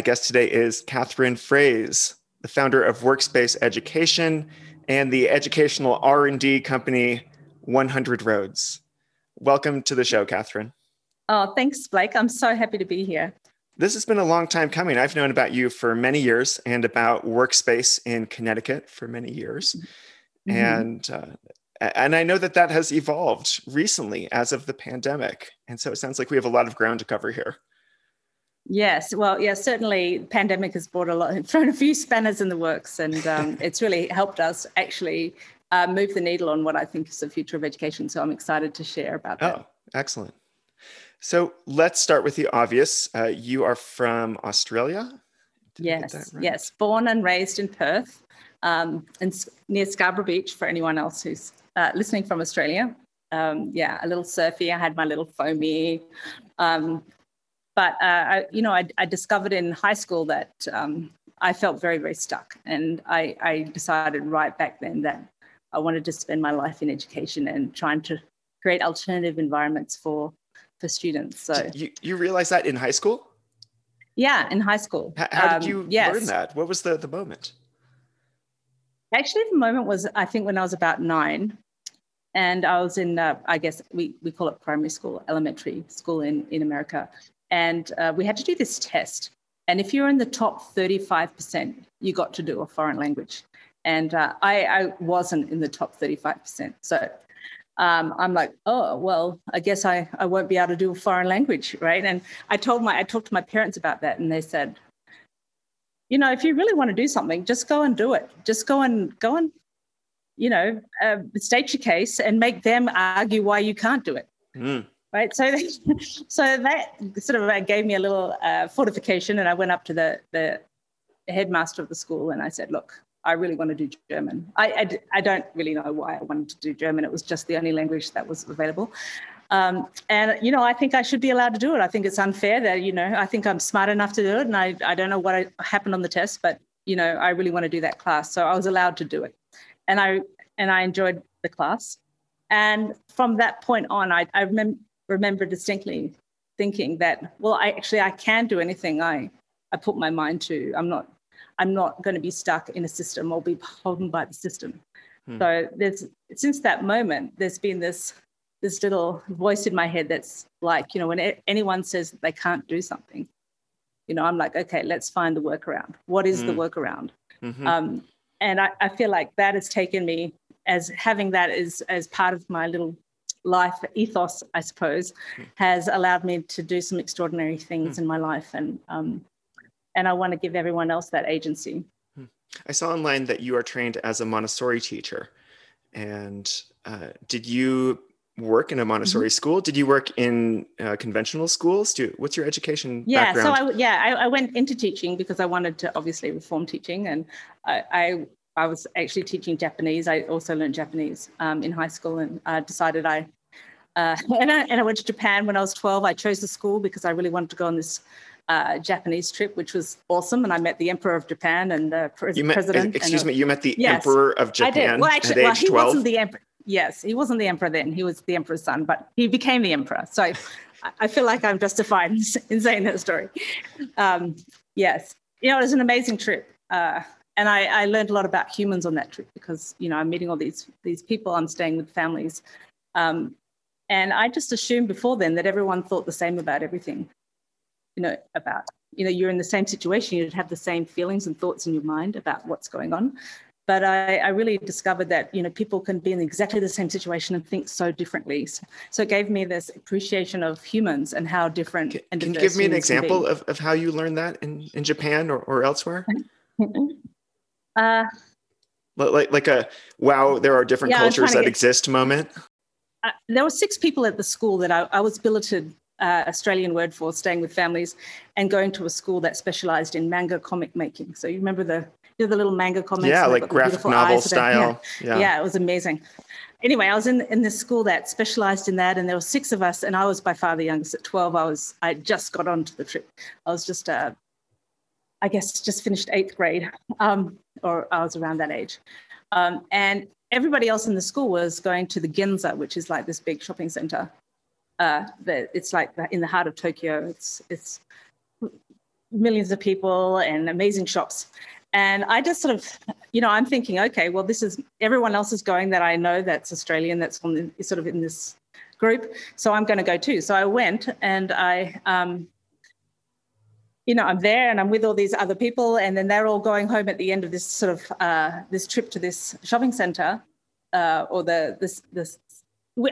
My guest today is Catherine Fraze, the founder of Workspace Education and the educational R&D company 100 Roads. Welcome to the show, Catherine. Oh, thanks, Blake. I'm so happy to be here. This has been a long time coming. I've known about you for many years and about Workspace in Connecticut for many years. Mm-hmm. And uh, and I know that that has evolved recently as of the pandemic. And so it sounds like we have a lot of ground to cover here. Yes, well, yeah, certainly. Pandemic has brought a lot, thrown a few spanners in the works, and um, it's really helped us actually uh, move the needle on what I think is the future of education. So I'm excited to share about that. Oh, excellent. So let's start with the obvious. Uh, you are from Australia. Did yes, right? yes, born and raised in Perth, um, in, near Scarborough Beach. For anyone else who's uh, listening from Australia, um, yeah, a little surfy. I had my little foamy. Um, but uh, I, you know, I, I, discovered in high school that um, I felt very, very stuck, and I, I decided right back then that I wanted to spend my life in education and trying to create alternative environments for for students. So you, you realized that in high school? Yeah, in high school. How, how did um, you yes. learn that? What was the, the moment? Actually, the moment was, I think, when I was about nine. And I was in, uh, I guess we, we call it primary school, elementary school in, in America. And uh, we had to do this test. And if you're in the top 35%, you got to do a foreign language. And uh, I, I wasn't in the top 35%. So um, I'm like, oh, well, I guess I, I won't be able to do a foreign language, right? And I told my, I talked to my parents about that and they said, you know, if you really want to do something, just go and do it. Just go and go and, you know, uh, state your case and make them argue why you can't do it. Mm. Right. So, so that sort of uh, gave me a little uh, fortification. And I went up to the, the headmaster of the school and I said, look, I really want to do German. I, I, I, don't really know why I wanted to do German. It was just the only language that was available. Um, and, you know, I think I should be allowed to do it. I think it's unfair that, you know, I think I'm smart enough to do it. And I, I don't know what I, happened on the test, but, you know, I really want to do that class. So I was allowed to do it. And I, and I enjoyed the class. And from that point on, I, I remem- remember distinctly thinking that, well, I actually, I can do anything I, I put my mind to. I'm not I'm not going to be stuck in a system or be beholden by the system. Hmm. So there's since that moment, there's been this this little voice in my head that's like, you know, when anyone says they can't do something, you know, I'm like, okay, let's find the workaround. What is the hmm. workaround? Mm-hmm. Um, and I, I feel like that has taken me as having that as as part of my little life ethos, I suppose, has allowed me to do some extraordinary things mm. in my life. And um, and I want to give everyone else that agency. I saw online that you are trained as a Montessori teacher. And uh, did you work in a Montessori mm-hmm. school? Did you work in uh, conventional schools? Do what's your education yeah, background? so I, yeah, I, I, went into teaching because I wanted to obviously reform teaching, and I, I, I was actually teaching Japanese. I also learned Japanese um, in high school, and I decided I. Uh, and, I, and I went to Japan when I was 12. I chose the school because I really wanted to go on this uh, Japanese trip, which was awesome. And I met the Emperor of Japan and the pre- met, president. Excuse and, me, you met the yes, Emperor of Japan I did. Well, actually, well, he 12? wasn't the Emperor. Yes, he wasn't the Emperor then. He was the Emperor's son, but he became the Emperor. So I feel like I'm justified in saying that story. Um, yes, you know, it was an amazing trip. Uh, and I, I, learned a lot about humans on that trip because you know I'm meeting all these these people. I'm staying with families, um, and I just assumed before then that everyone thought the same about everything you know, about, you know, you're in the same situation, you'd have the same feelings and thoughts in your mind about what's going on. But I, I really discovered that, you know, people can be in exactly the same situation and think so differently. So, so it gave me this appreciation of humans and how different can, and Can you give me an example of, of how you learned that in, in Japan or, or elsewhere? Uh, like like a wow there are different yeah, cultures that get, exist moment uh, there were six people at the school that I, I was billeted uh, Australian word for staying with families and going to a school that specialized in manga comic making. So you remember the you know, the little manga comics? Yeah, like graphic novel style. Yeah. yeah. yeah, it was amazing. Anyway, I was in in this school that specialized in that, and there were six of us, and I was by far the youngest. At twelve, I was I just got onto the trip. I was just uh, I guess just finished eighth grade, um, or I was around that age, um, and everybody else in the school was going to the Ginza, which is like this big shopping center uh, it's like in the heart of Tokyo. It's it's millions of people and amazing shops. And I just sort of, you know, I'm thinking, okay, well, this is everyone else is going that I know that's Australian, that's on the, sort of in this group. So I'm going to go too. So I went and I, um, you know, I'm there and I'm with all these other people, and then they're all going home at the end of this sort of uh, this trip to this shopping center, uh, or the this this.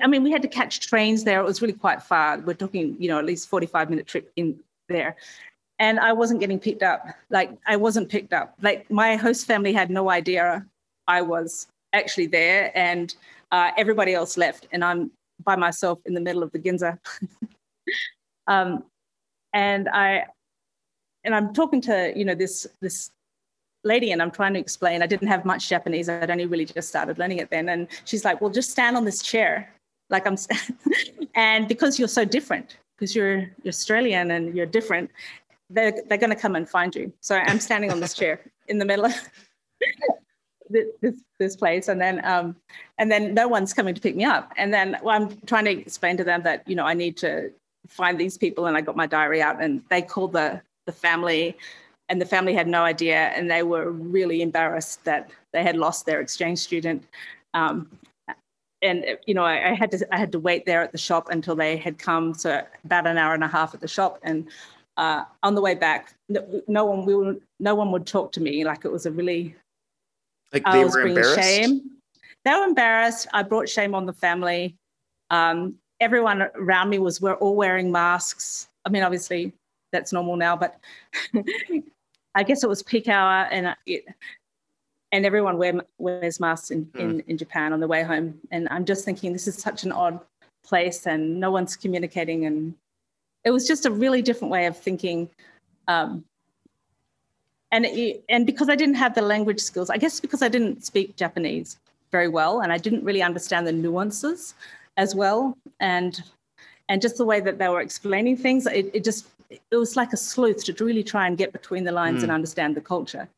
I mean, we had to catch trains there. It was really quite far. We're talking, you know, at least 45 minute trip in there and I wasn't getting picked up. Like I wasn't picked up. Like my host family had no idea I was actually there, and uh, everybody else left, and I'm by myself in the middle of the Ginza. um, and I, and I'm talking to you know this this lady, and I'm trying to explain. I didn't have much Japanese. I'd only really just started learning it then, and she's like, "Well, just stand on this chair." Like I'm, and because you're so different, because you're, you're Australian and you're different, they're, they're going to come and find you. So I'm standing on this chair in the middle of this, this place. And then, um, and then no one's coming to pick me up. And then well, I'm trying to explain to them that, you know, I need to find these people. And I got my diary out and they called the, the family and the family had no idea. And they were really embarrassed that they had lost their exchange student. Um, and you know I, I, had to I had to wait there at the shop until they had come so about an hour and a half at the shop and uh, on the way back, no, no one will, no one would talk to me. Like it was a really, like they I was were embarrassed. Shame. They were embarrassed. I brought shame on the family. Um, everyone around me was we're all wearing masks. I mean, obviously that's normal now, but I guess it was peak hour and it, and everyone wear, wears masks in, mm. in, in Japan on the way home. And I'm just thinking this is such an odd place and no one's communicating and it was just a really different way of thinking. Um, and it, and because I didn't have the language skills, I guess because I didn't speak Japanese very well, and I didn't really understand the nuances as well, and and just the way that they were explaining things, it, it just it was like a sleuth to really try and get between the lines mm. and understand the culture.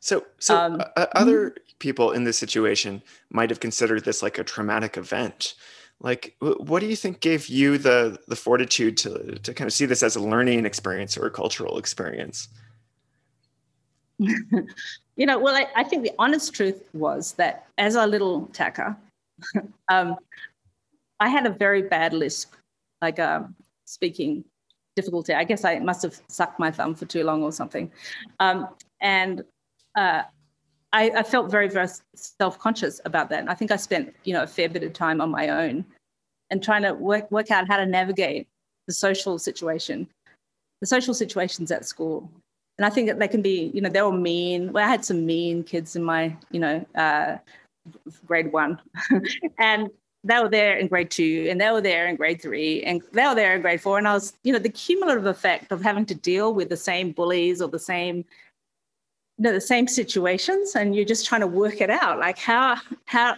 So, so um, uh, other mm-hmm. people in this situation might have considered this like a traumatic event like what do you think gave you the the fortitude to to kind of see this as a learning experience or a cultural experience you know well I, I, think the honest truth was that as a little tacker um, i had a very bad lisp like um, speaking difficulty i guess i must have sucked my thumb for too long or something um, and uh, I, I, felt very, very self-conscious about that. And I think I spent, you know, a fair bit of time on my own and trying to work, work out how to navigate the social situation, the social situations at school. And I think that they can be, you know, they're all mean. Well, I had some mean kids in my, you know, uh, grade one. and they were there in grade two and they were there in grade three and they were there in grade four. And I was, you know, the cumulative effect of having to deal with the same bullies or the same you know, the same situations and you're just trying to work it out like how how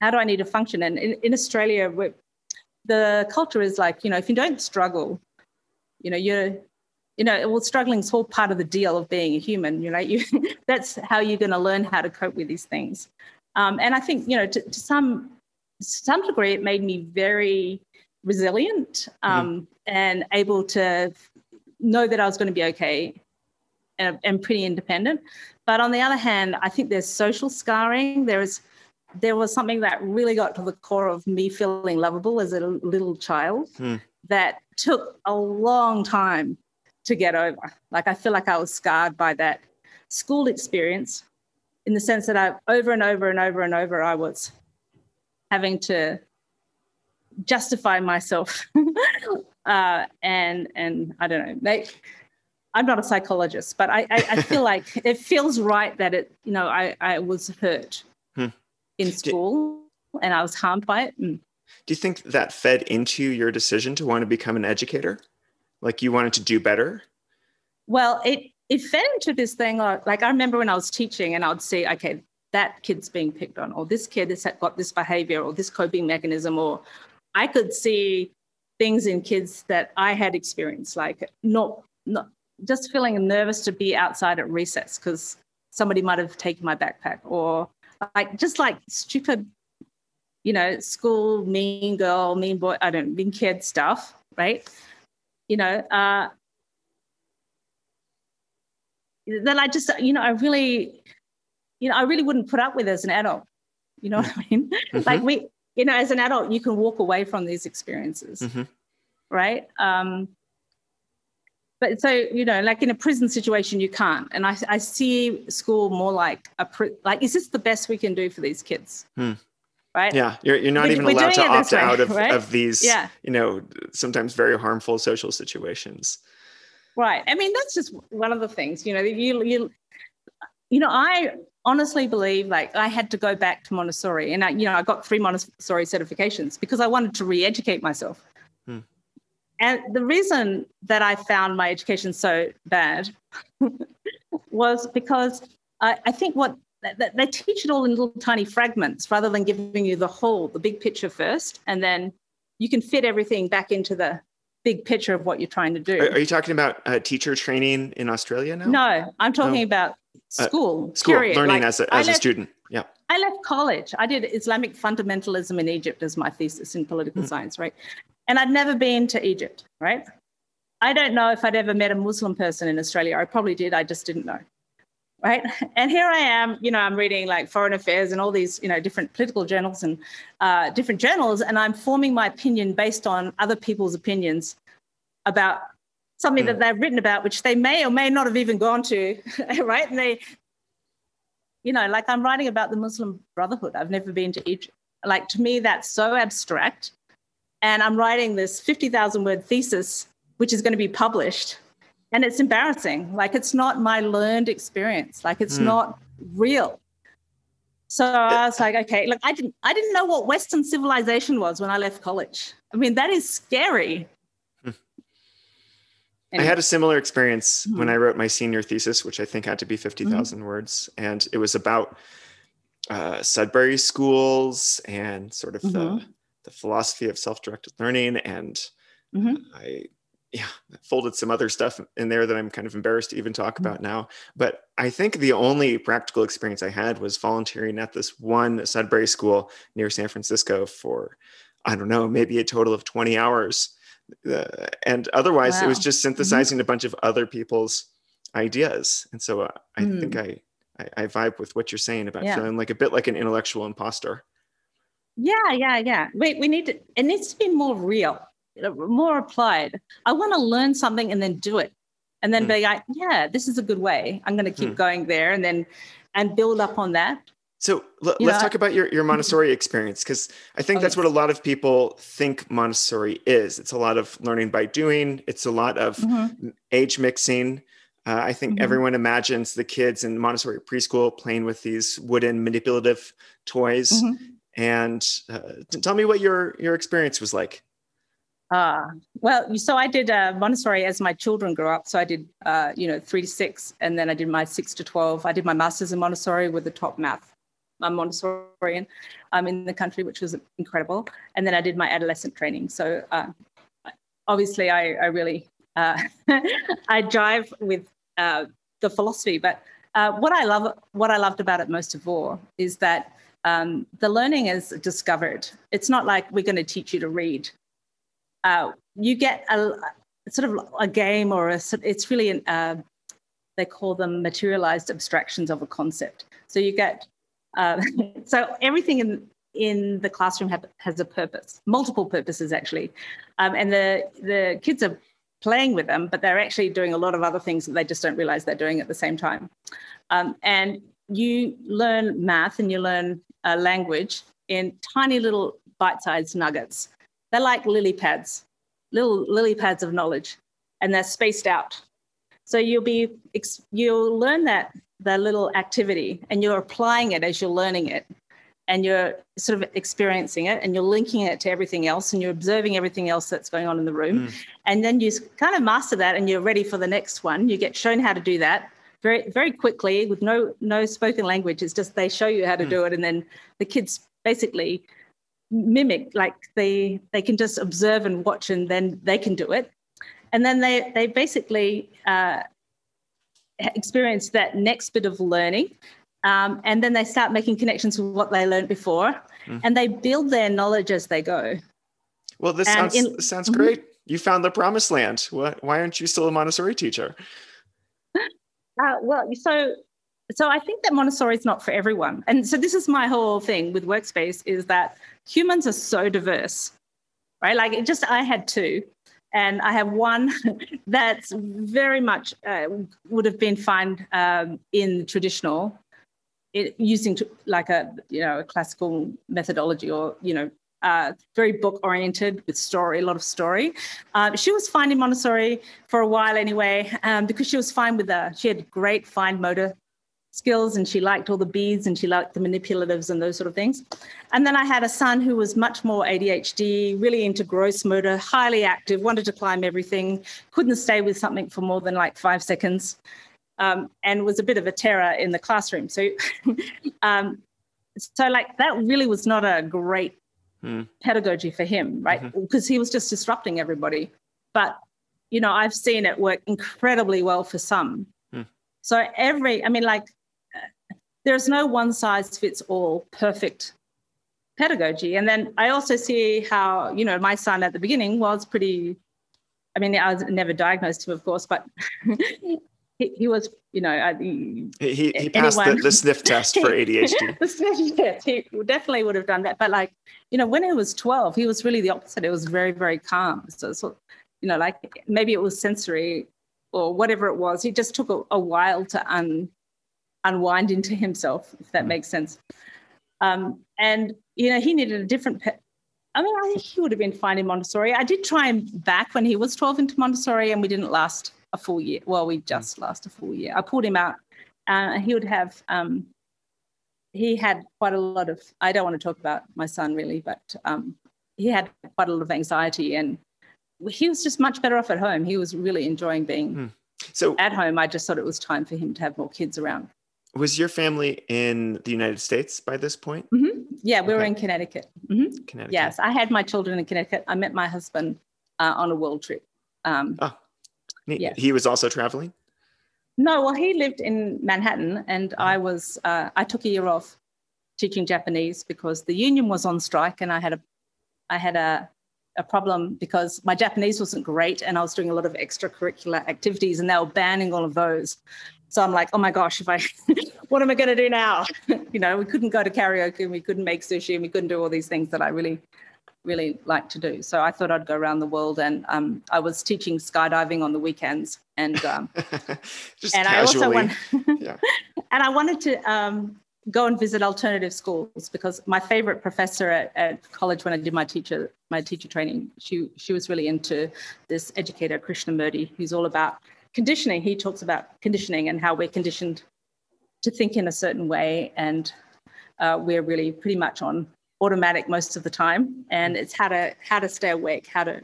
how do i need to function and in, in australia the culture is like you know if you don't struggle you know you're you know well struggling is all part of the deal of being a human you know you that's how you're going to learn how to cope with these things um, and i think you know to, to some some degree it made me very resilient mm-hmm. um, mm-hmm. and able to know that i was going to be okay and, and pretty independent. But on the other hand, I think there's social scarring. There is there was something that really got to the core of me feeling lovable as a little child hmm. that took a long time to get over. Like I feel like I was scarred by that school experience in the sense that I over and over and over and over I was having to justify myself uh, and and I don't know make I'm not a psychologist, but I, I, I feel like it feels right that it, you know, I, I was hurt hmm. in school do, and I was harmed by it. Mm. Do you think that fed into your decision to want to become an educator? Like you wanted to do better? Well, it, it fed into this thing. Like I remember when I was teaching and I would see, okay, that kid's being picked on, or this kid has got this behavior, or this coping mechanism, or I could see things in kids that I had experienced, like not not just feeling nervous to be outside at recess because somebody might have taken my backpack or like just like stupid you know school mean girl mean boy i don't mean kid stuff right? You know uh that I just, you know, I really, you know, I really wouldn't put up with as an adult. You know what I mean? Mm-hmm. Like we, you know, as an adult, you can walk away from these experiences, mm-hmm. right? Um, but so you know, like in a prison situation, you can't. And I, I see school more like a pr- like, is this the best we can do for these kids? Hmm. Right. Yeah, you're, you're not we're, even allowed to opt way, out of, right? of these, yeah. you know, sometimes very harmful social situations. Right. I mean, that's just one of the things. You know, you you you know, I honestly believe like I had to go back to Montessori, and I, you know, I got three Montessori certifications because I wanted to re-educate myself. Hmm. And the reason that I found my education so bad was because I, I think what they teach it all in little tiny fragments rather than giving you the whole, the big picture first, and then you can fit everything back into the big picture of what you're trying to do. Are, are you talking about uh, teacher training in Australia now? No, I'm talking about school. Uh, school period. learning like, as, a, as left, a student. Yeah. I left college. I did Islamic fundamentalism in Egypt as my thesis in political mm. science, right? And I'd never been to Egypt, right? I don't know if I'd ever met a Muslim person in Australia. I probably did. I just didn't know. Right. And here I am, you know, I'm reading like foreign affairs and all these, you know, different political journals and uh, different journals, and I'm forming my opinion based on other people's opinions about something mm. that they've written about, which they may or may not have even gone to, right? And they, you know, like I'm writing about the Muslim Brotherhood. I've never been to Egypt. Like to me, that's so abstract. And I'm writing this 50,000 word thesis, which is going to be published. And it's embarrassing. Like it's not my learned experience. Like it's mm. not real. So I was like, okay, look, I didn't I didn't know what Western civilization was when I left college. I mean, that is scary. I had a similar experience mm-hmm. when I wrote my senior thesis, which I think had to be 50,000 mm-hmm. words. And it was about uh, Sudbury schools and sort of mm-hmm. the, the philosophy of self directed learning. And mm-hmm. I, yeah, folded some other stuff in there that I'm kind of embarrassed to even talk mm-hmm. about now. But I think the only practical experience I had was volunteering at this one Sudbury school near San Francisco for, I don't know, maybe a total of 20 hours and otherwise wow. it was just mm-hmm. synthesizing mm-hmm. a bunch of other people's ideas and so uh, i mm. think I, I, I vibe with what you're saying about yeah. feeling like a bit like an intellectual imposter yeah yeah yeah wait we need to it needs to be more real more applied i want to learn something and then do it and then mm. be like yeah this is a good way i'm going to keep mm. going there and then and build up on that so l- let's talk about your, your Montessori experience because I think that's what a lot of people think Montessori is. It's a lot of learning by doing, it's a lot of mm-hmm. age mixing. Uh, I think mm-hmm. everyone imagines the kids in Montessori preschool playing with these wooden manipulative toys. Mm-hmm. And uh, tell me what your, your experience was like. Uh, well, so I did uh, Montessori as my children grew up. So I did, uh, you know, three to six, and then I did my six to 12. I did my master's in Montessori with the top math I'm Montessorian um, in the country, which was incredible. And then I did my adolescent training. So uh, obviously, I, I really uh, I drive with uh, the philosophy. But uh, what I love, what I loved about it most of all, is that um, the learning is discovered. It's not like we're going to teach you to read. Uh, you get a, sort of a game or a, it's really an, uh, they call them materialized abstractions of a concept. So you get uh, so everything in in the classroom have, has a purpose, multiple purposes actually, um, and the the kids are playing with them, but they're actually doing a lot of other things that they just don't realize they're doing at the same time. Um, and you learn math and you learn uh, language in tiny little bite-sized nuggets. They're like lily pads, little lily pads of knowledge, and they're spaced out. So you'll be you'll learn that the little activity and you're applying it as you're learning it and you're sort of experiencing it and you're linking it to everything else and you're observing everything else that's going on in the room mm. and then you kind of master that and you're ready for the next one you get shown how to do that very very quickly with no no spoken language it's just they show you how to mm. do it and then the kids basically mimic like they they can just observe and watch and then they can do it and then they they basically uh, experience that next bit of learning. Um, and then they start making connections with what they learned before mm. and they build their knowledge as they go. Well, this and sounds, in, sounds mm-hmm. great. You found the promised land. Why, why aren't you still a Montessori teacher? Uh, well, so so I think that Montessori is not for everyone, and so this is my whole thing with workspace is that humans are so diverse, right? Like it just I had two, and I have one that's very much uh, would have been fine um, in traditional, it, using like a you know a classical methodology or you know uh, very book oriented with story, a lot of story. Uh, she was fine in Montessori for a while anyway, um, because she was fine with the, she had great fine motor skills and she liked all the beads and she liked the manipulatives and those sort of things. And then I had a son who was much more ADHD, really into gross motor, highly active, wanted to climb everything, couldn't stay with something for more than like five seconds, um, and was a bit of a terror in the classroom. So, um, so like that really was not a great hmm. pedagogy for him, right? Mm-hmm. Because he was just disrupting everybody. But you know, I've seen it work incredibly well for some. Hmm. So every, I mean, like there's no one size fits all perfect pedagogy. And then I also see how, you know, my son at the beginning was pretty, I mean, I was never diagnosed him, of course, but he, he was, you know, he, he, he passed the, the, sniff test for ADHD. the sniff test, he definitely would have done that. But like, you know, when he was 12, he was really the opposite. It was very, very calm. So, so you know, like maybe it was sensory or whatever it was. He just took a, a while to un, unwind into himself, if that mm. makes sense. Um, and you know, he needed a different. Pe- I mean, I think he would have been fine in Montessori. I did try him back when he was 12 into Montessori, and we didn't last a full year. Well, we just last a full year. I pulled him out. Uh, he would have. Um, he had quite a lot of. I don't want to talk about my son really, but um, he had quite a lot of anxiety, and he was just much better off at home. He was really enjoying being. Hmm. So at home, I just thought it was time for him to have more kids around was your family in the United States by this point? Mm-hmm. Yeah, we okay. were in Connecticut. Mm-hmm. Connecticut. Yes, I had my children in Connecticut. I met my husband uh, on a world trip. Um, oh, yes. he was also traveling. No, well, he lived in Manhattan, and I was. Uh, I took a year off teaching Japanese because the union was on strike, and I had a, I had a, a problem because my Japanese wasn't great, and I was doing a lot of extracurricular activities, and they were banning all of those. So I'm like, oh my gosh, if I, what am I going to do now? you know, we couldn't go to karaoke and we couldn't make sushi and we couldn't do all these things that I really, really like to do. So I thought I'd go around the world and um, I was teaching skydiving on the weekends and um, and I also want, yeah. and I wanted to um, go and visit alternative schools because my favorite professor at, at college when I did my teacher my teacher training, she she was really into this educator Krishnamurti, who's all about conditioning, he talks about conditioning and how we're conditioned to think in a certain way. And uh, we're really pretty much on automatic most of the time. And it's how to how to stay awake, how to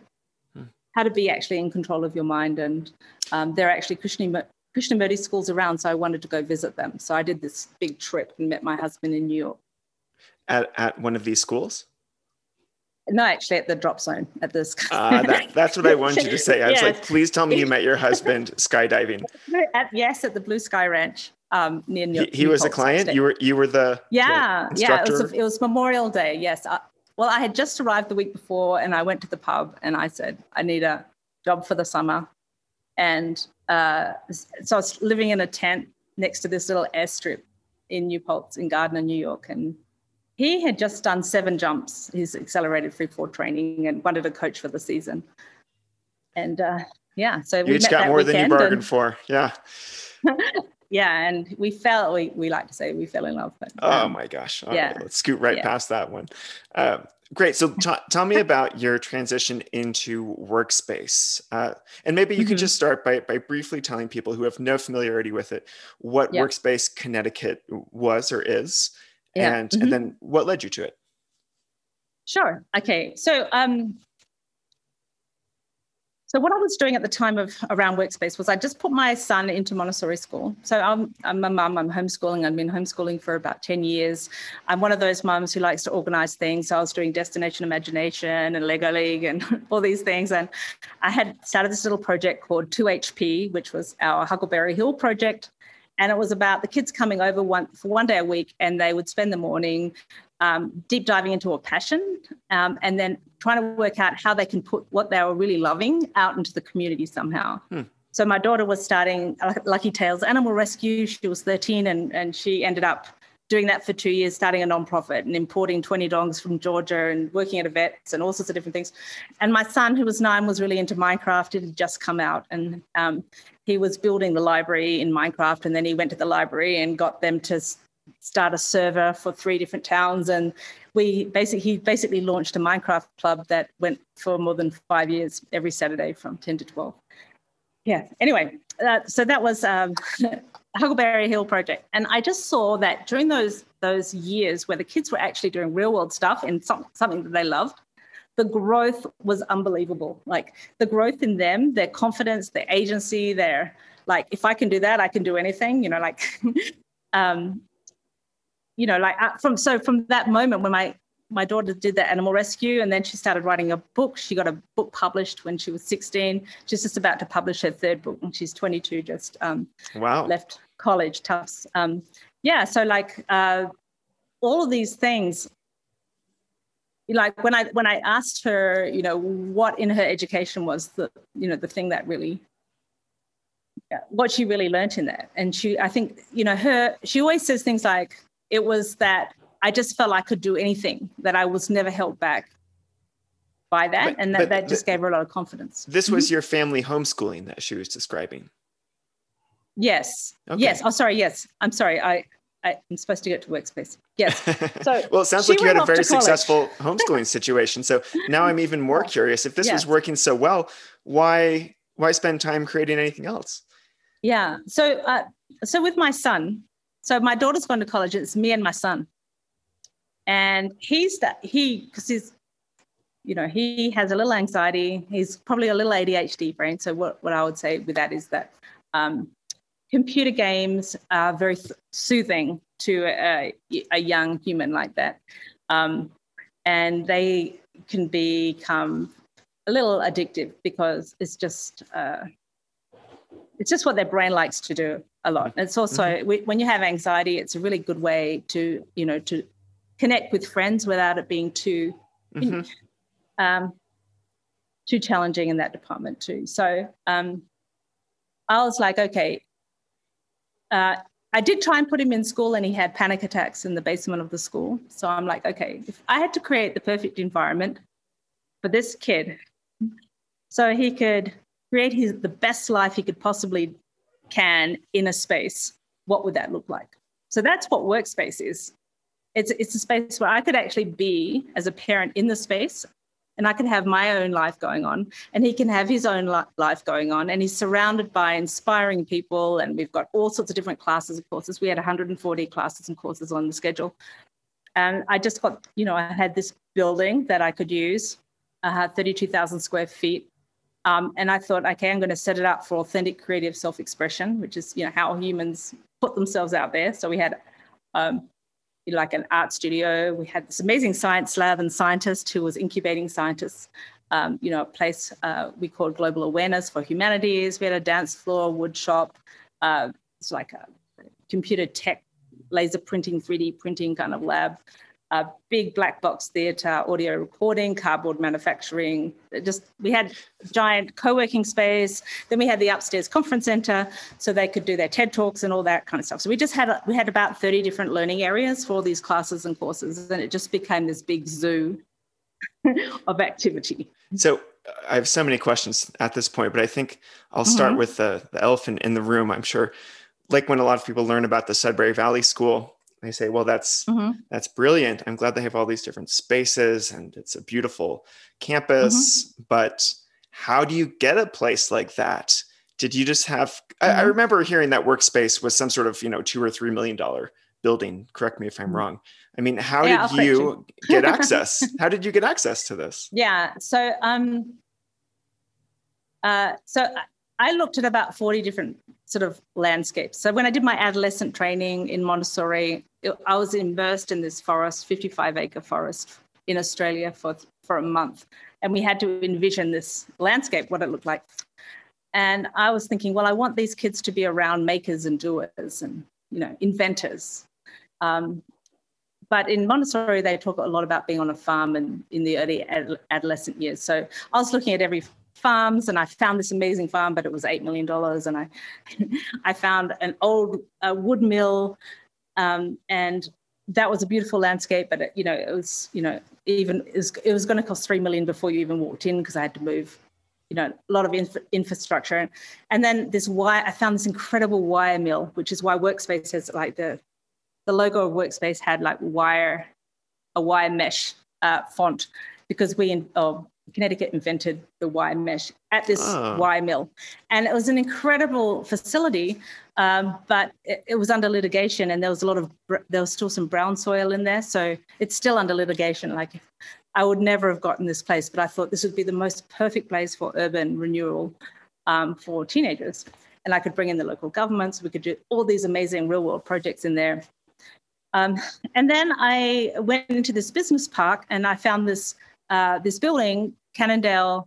hmm. how to be actually in control of your mind. And um, there are actually Krishnamurti, Krishnamurti schools around, so I wanted to go visit them. So I did this big trip and met my husband in New York. At, at one of these schools? No, actually, at the drop zone at this. uh, that, that's what I wanted you to say. I was like, please tell me you met your husband skydiving. At, yes, at the Blue Sky Ranch um, near New. He, he was a client. You were you were the yeah the yeah. It was, a, it was Memorial Day. Yes. I, well, I had just arrived the week before, and I went to the pub, and I said I need a job for the summer, and uh, so I was living in a tent next to this little airstrip in New Paltz in Gardiner, New York, and he had just done seven jumps, his accelerated free fall training, and wanted a coach for the season. And uh, yeah, so you we each got more than you bargained and, for. Yeah. yeah, and we fell. We, we like to say we fell in love. But, oh um, oh my gosh! All yeah, right, let's scoot right yeah. past that one. Uh, great. So t- tell me about your transition into workspace, uh, and maybe you mm-hmm. can just start by by briefly telling people who have no familiarity with it what yeah. Workspace Connecticut was or is, yeah. and mm-hmm. and then what led you to it sure okay so um so what I was doing at the time of around workspace was I just put my son into Montessori school. So I'm, I'm a mum, I'm homeschooling. I've been homeschooling for about 10 years. I'm one of those mums who likes to organize things. So I was doing Destination Imagination and Lego League and all these things. And I had started this little project called 2HP, which was our Huckleberry Hill project and it was about the kids coming over one for one day a week and they would spend the morning um, deep diving into a passion um, and then trying to work out how they can put what they were really loving out into the community somehow hmm. so my daughter was starting Lucky Tales Animal Rescue. She was 13 and, and she ended up doing that for two years, starting a nonprofit and importing 20 dogs from Georgia and working at a vets and all sorts of different things. And my son, who was nine, was really into Minecraft. It had just come out and um, he was building the library in Minecraft. And then he went to the library and got them to start a server for three different towns. And we basically, he basically launched a Minecraft club that went for more than five years every Saturday from 10 to 12 yeah anyway uh, so that was um, huckleberry hill project and i just saw that during those those years where the kids were actually doing real world stuff in some, something that they loved the growth was unbelievable like the growth in them their confidence their agency their like if i can do that i can do anything you know like um you know like uh, from so from that moment when my my daughter did the animal rescue and then she started writing a book. She got a book published when she was 16. She's just about to publish her third book and she's 22, just um, wow. left college, Tufts. Um, yeah, so like uh, all of these things, like when I when I asked her, you know, what in her education was the you know the thing that really what she really learned in that, and she I think you know her she always says things like it was that I just felt I could do anything, that I was never held back by that. But, and that, that just gave her a lot of confidence. This was mm-hmm. your family homeschooling that she was describing. Yes. Okay. Yes. Oh, sorry. Yes. I'm sorry. I, I, am supposed to get to workspace. Yes. So well, it sounds like you had a very successful homeschooling situation. So now I'm even more curious. If this yes. was working so well, why why spend time creating anything else? Yeah. So uh, so with my son, so my daughter's gone to college. It's me and my son and he's that he because he's you know he has a little anxiety he's probably a little adhd brain so what, what i would say with that is that um, computer games are very soothing to a, a, young human like that um, and they can become a little addictive because it's just uh, it's just what their brain likes to do a lot. It's also mm-hmm. when you have anxiety, it's a really good way to you know to connect with friends without it being too mm-hmm. um, too challenging in that department too. So um, I was like, okay. Uh, I did try and put him in school, and he had panic attacks in the basement of the school. So I'm like, okay, if I had to create the perfect environment for this kid, so he could create his the best life he could possibly can in a space, what would that look like? So that's what workspace is it's it's a space where I could actually be as a parent in the space and I can have my own life going on and he can have his own life going on and he's surrounded by inspiring people and we've got all sorts of different classes and courses. We had 140 classes and courses on the schedule. And I just got you know I had this building that I could use I had 32,000 square feet. Um, and I thought okay I'm going to set it up for authentic creative self-expression which is you know how humans put themselves out there. So we had um, like an art studio. We had this amazing science lab and scientist who was incubating scientists. Um, you know, a place uh, we called Global Awareness for Humanities. We had a dance floor, wood shop. Uh, it's like a computer tech, laser printing, 3D printing kind of lab a big black box theatre, audio recording, cardboard manufacturing. Just we had giant co-working space. Then we had the upstairs conference centre, so they could do their TED talks and all that kind of stuff. So we just had we had about thirty different learning areas for all these classes and courses, and it just became this big zoo of activity. So I have so many questions at this point, but I think I'll start mm-hmm. with the, the elephant in the room. I'm sure, like when a lot of people learn about the Sudbury Valley School they say well that's mm-hmm. that's brilliant i'm glad they have all these different spaces and it's a beautiful campus mm-hmm. but how do you get a place like that did you just have mm-hmm. I, I, mm-hmm. remember hearing that workspace was some sort of you know two or three million dollar building correct me if i'm mm-hmm. wrong i mean how yeah, did you, you. get access how did you get access to this yeah so um uh so I looked at about 40 different sort of landscapes. So when I did my adolescent training in Montessori, I was immersed in this forest, 55 acre forest in Australia for, for a month. And we had to envision this landscape, what it looked like. And I was thinking, well, I want these kids to be around makers and doers and, you know, inventors. Um, but in Montessori, they talk a lot about being on a farm and in the early ad- adolescent years. So I was looking at every farms and I found this amazing farm, but it was $8 million. And I, I found an old wood mill um, and that was a beautiful landscape, but it, you know, it was, you know, even it was, it was going to cost 3 million before you even walked in because I had to move, you know, a lot of inf- infrastructure. And then this wire, I found this incredible wire mill, which is why Workspace has like the, the logo of Workspace had like wire, a wire mesh uh, font because we, in, oh, Connecticut invented the wire mesh at this oh. wire mill. And it was an incredible facility, um, but it, it, was under litigation and there was a lot of, there was still some brown soil in there. So it's still under litigation. Like I would never have gotten this place, but I thought this would be the most perfect place for urban renewal um, for teenagers. And I could bring in the local governments. We could do all these amazing real world projects in there. Um, and then I went into this business park and I found this uh, this building Cannondale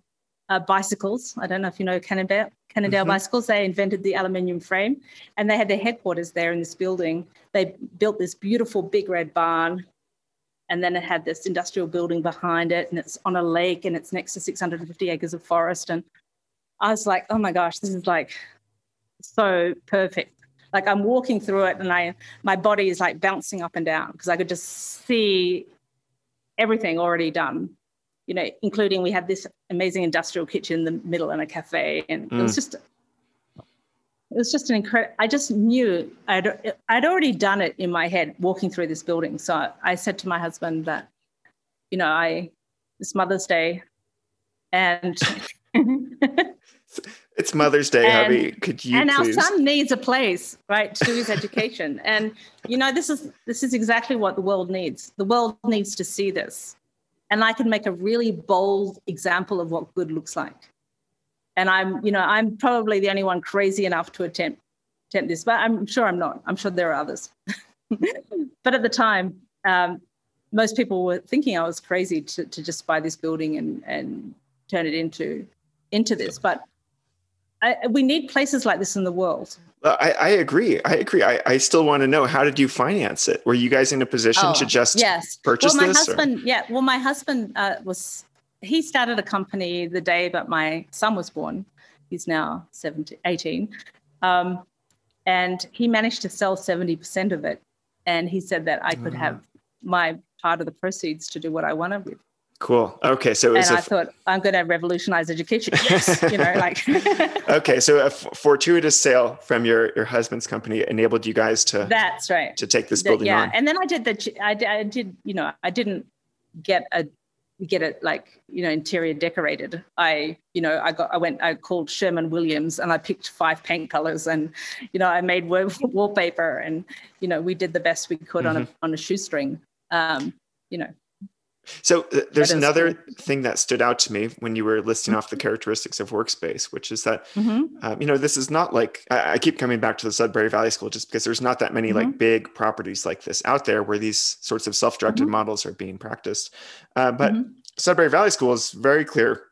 uh, bicycles. I don't know if you know Cannondale, Cannondale mm-hmm. bicycles. They invented the aluminium frame and they had their headquarters there in this building. They built this beautiful big red barn and then it had this industrial building behind it and it's on a lake and it's next to 650 acres of forest. And I was like, oh my gosh, this is like so perfect. Like I'm walking through it and I my body is like bouncing up and down because I could just see everything already done you know, including we had this amazing industrial kitchen in the middle and a cafe, and mm. it was mm. just it was just an incredible. I just knew I'd I'd already done it in my head walking through this building. So I said to my husband that, you know, I it's Mother's Day, and it's Mother's Day, and, hubby. Could you? And please? our son needs a place, right, to do his education. and you know, this is this is exactly what the world needs. The world needs to see this and I can make a really bold example of what good looks like. And I'm, you know, I'm probably the only one crazy enough to attempt attempt this, but I'm sure I'm not. I'm sure there are others. but at the time, um, most people were thinking I was crazy to, to just buy this building and and turn it into into this. But I, we need places like this in the world. I, I agree. I agree. I, I still want to know how did you finance it? Were you guys in a position oh, to just yes. purchase well, my this? Husband, or? Yeah. Well, my husband uh, was he started a company the day that my son was born. He's now 17, 18. Um, and he managed to sell 70% of it. And he said that I could mm. have my part of the proceeds to do what I wanted with. Cool. Okay, so and I thought I'm going to revolutionize education. Yes, you know, like. okay, so a f- fortuitous sale from your your husband's company enabled you guys to. That's right. To take this building yeah. on. and then I did the I, I did you know I didn't get a get it like you know interior decorated i you know i got i went i called Sherwin-Williams and i picked five paint colors and you know i made wallpaper and you know we did the best we could mm-hmm. on a mm-hmm. on a shoestring um you know so uh, there's another cool. thing that stood out to me when you were listing off the mm-hmm. characteristics of workspace, which is that mm-hmm. um, you know this is not like I, I, keep coming back to the Sudbury Valley School just because there's not that many mm-hmm. like big properties like this out there where these sorts of self-directed mm-hmm. models are being practiced. Uh, but mm-hmm. Sudbury Valley School is very clear.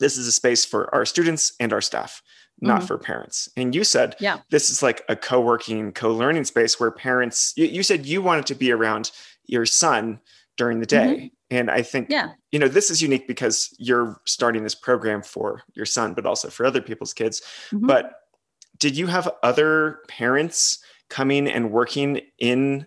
This is a space for our students and our staff, not mm-hmm. for parents. And you said yeah. this is like a co-working, co-learning space where parents. You, you said you wanted to be around your son during the day and I think, yeah. you know, this is unique because you're starting this program for your son, but also for other people's kids. Mm-hmm. But did you have other parents coming and working in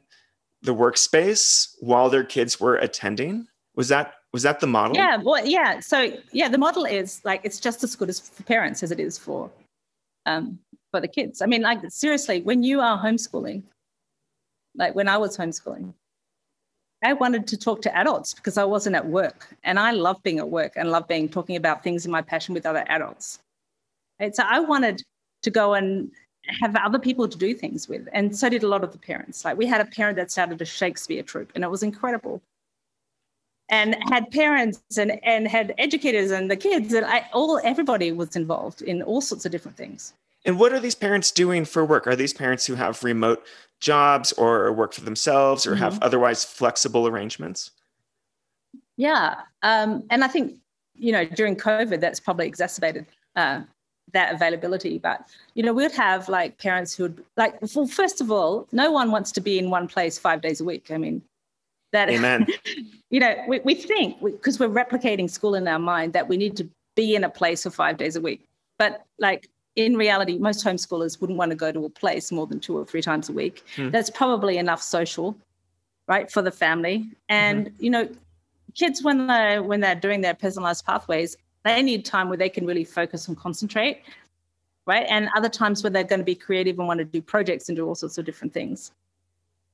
the workspace while their kids were attending? Was that was that the model? Yeah, well, yeah. So yeah, the model is like it's just as good as for parents as it is for um, for the kids. I mean, like seriously, when you are homeschooling, like when I was homeschooling, I wanted to talk to adults because I wasn't at work. And I love being at work and love being talking about things in my passion with other adults. So I wanted to go and have other people to do things with. And so did a lot of the parents. Like we had a parent that started a Shakespeare troupe and it was incredible. And had parents and, and had educators and the kids and I, all everybody was involved in all sorts of different things. And what are these parents doing for work? Are these parents who have remote jobs or work for themselves or mm-hmm. have otherwise flexible arrangements? Yeah. Um, and I think, you know, during COVID, that's probably exacerbated uh, that availability. But, you know, we'd have like parents who would, like, well, first of all, no one wants to be in one place five days a week. I mean, that, Amen. you know, we, we think, because we, we're replicating school in our mind, that we need to be in a place for five days a week. But like in reality, most homeschoolers wouldn't want to go to a place more than two or three times a week. Hmm. That's probably enough social, right, for the family. And mm-hmm. you know, kids when they when they're doing their personalized pathways, they need time where they can really focus and concentrate, right? And other times where they're going to be creative and want to do projects and do all sorts of different things.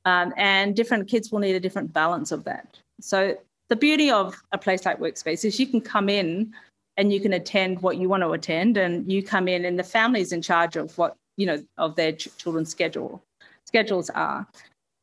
Um, and different kids will need a different balance of that. So the beauty of a place like Workspace is you can come in and you can attend what you want to attend, and you come in and the family's in charge of what you know of their ch- children's schedule schedules are.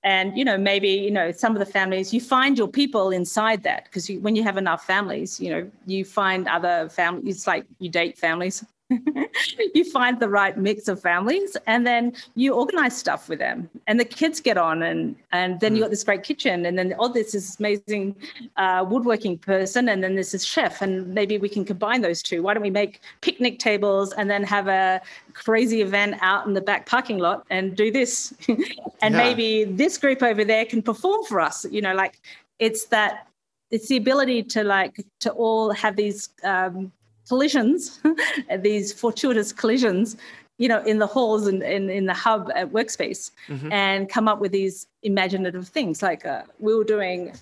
And you know maybe you know some of the families you find your people inside that because when you have enough families you know you find other families it's like you date families you find the right mix of families and then you organize stuff with them and the kids get on and and then mm. you got this great kitchen and then oh this is amazing uh, woodworking person and then this is chef and maybe we can combine those two why don't we make picnic tables and then have a crazy event out in the back parking lot and do this and yeah. maybe this group over there can perform for us you know like it's that it's the ability to like to all have these um, collisions, these fortuitous collisions, you know, in the halls and in, in the hub at Workspace, mm-hmm. and come up with these imaginative things. Like uh, we were doing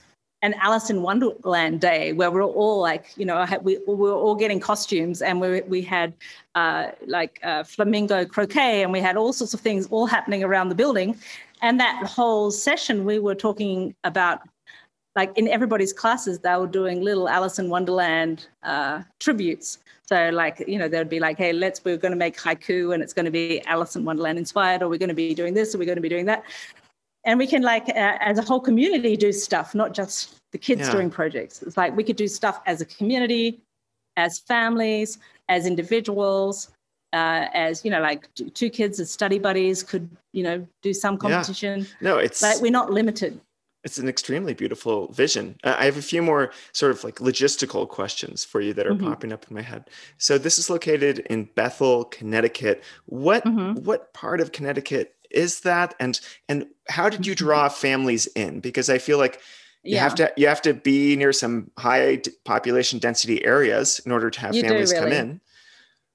an Alice in Wonderland day where we are all like, you know, we, we were all getting costumes and we, we had uh, like uh, flamingo croquet and we had all sorts of things all happening around the building. And that whole session, we were talking about like in everybody's classes, they were doing little Alice in Wonderland uh, tributes. So like, you know, they'd be like, hey, let's, we're going to make haiku and it's going to be Alice in Wonderland inspired, or we're going to be doing this, or we're going to be doing that. And we can like, uh, as a whole community, do stuff, not just the kids yeah. doing projects. It's like we could do stuff as a community, as families, as individuals, uh, as you know, like two kids as study buddies could, you know, do some competition. Yeah. No, it's like we're not limited it's an extremely beautiful vision. I have a few more sort of like logistical questions for you that are mm-hmm. popping up in my head. So this is located in Bethel, Connecticut. What mm-hmm. what part of Connecticut is that, and and how did you mm-hmm. draw families in? Because I feel like you yeah. have to you have to be near some high population density areas in order to have you families really. come in.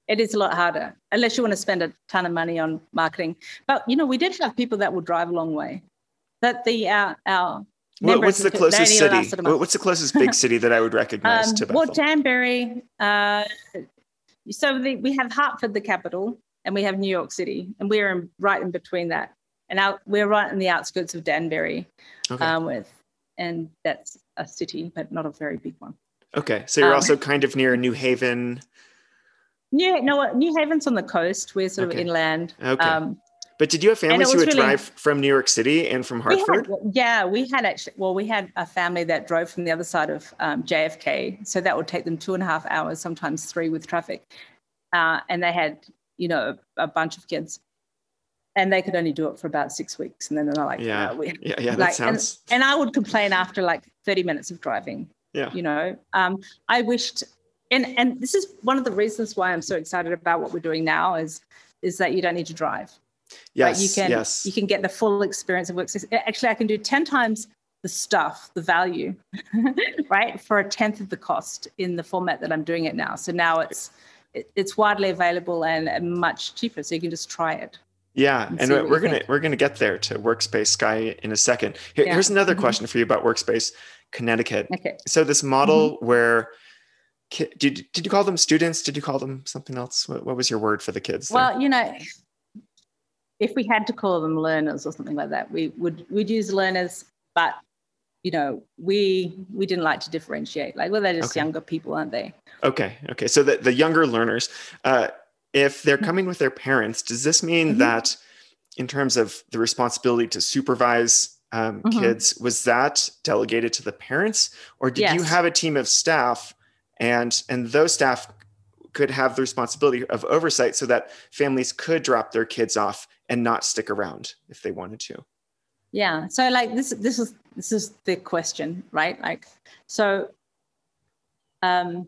It is a lot harder unless you want to spend a ton of money on marketing. But you know, we did have people that would drive a long way that the uh, our what's the closest city? What's the closest big city that I would recognize um, to Bethel? Well, Danbury. Uh, so the, we have Hartford, the capital, and we have New York City, and we're in, right in between that. And out, we're right in the outskirts of Danbury, okay. um, with, and that's a city, but not a very big one. Okay, so you're um, also kind of near New Haven. New, no, New Haven's on the coast. We're sort okay. of inland. Okay. Um, but did you have families who would really, drive from New York City and from Hartford? We had, yeah, we had actually. Well, we had a family that drove from the other side of um, JFK, so that would take them two and a half hours, sometimes three with traffic, uh, and they had you know a, bunch of kids, and they could only do it for about six weeks, and then they're like, yeah, we, yeah, yeah, that like, sounds. And, and, I would complain after like thirty minutes of driving. Yeah, you know, um, I wished, and and this is one of the reasons why I'm so excited about what we're doing now is is that you don't need to drive Yes, you can yes. you can get the full experience of workspace. Actually, I can do ten times the stuff, the value, right, for a tenth of the cost in the format that I'm doing it now. So now it's it's widely available and much cheaper. So you can just try it. Yeah, and, and we're gonna think. we're gonna get there to Workspace Sky in a second. Here, yeah. Here's another mm-hmm. question for you about Workspace Connecticut. Okay. So this model mm-hmm. where did did you call them students? Did you call them something else? What, what was your word for the kids? Well, there? you know, if we had to call them learners or something like that, we would we'd use learners, but you know, we we didn't like to differentiate. Like, well, they're just okay. younger people, aren't they? Okay, okay. So the, the younger learners, uh, if they're mm-hmm. coming with their parents, does this mean mm-hmm. that in terms of the responsibility to supervise um, mm-hmm. kids, was that delegated to the parents, or did yes. you have a team of staff and and those staff could have the responsibility of oversight so that families could drop their kids off and not stick around if they wanted to. Yeah so like this this is this is the question right? Like so um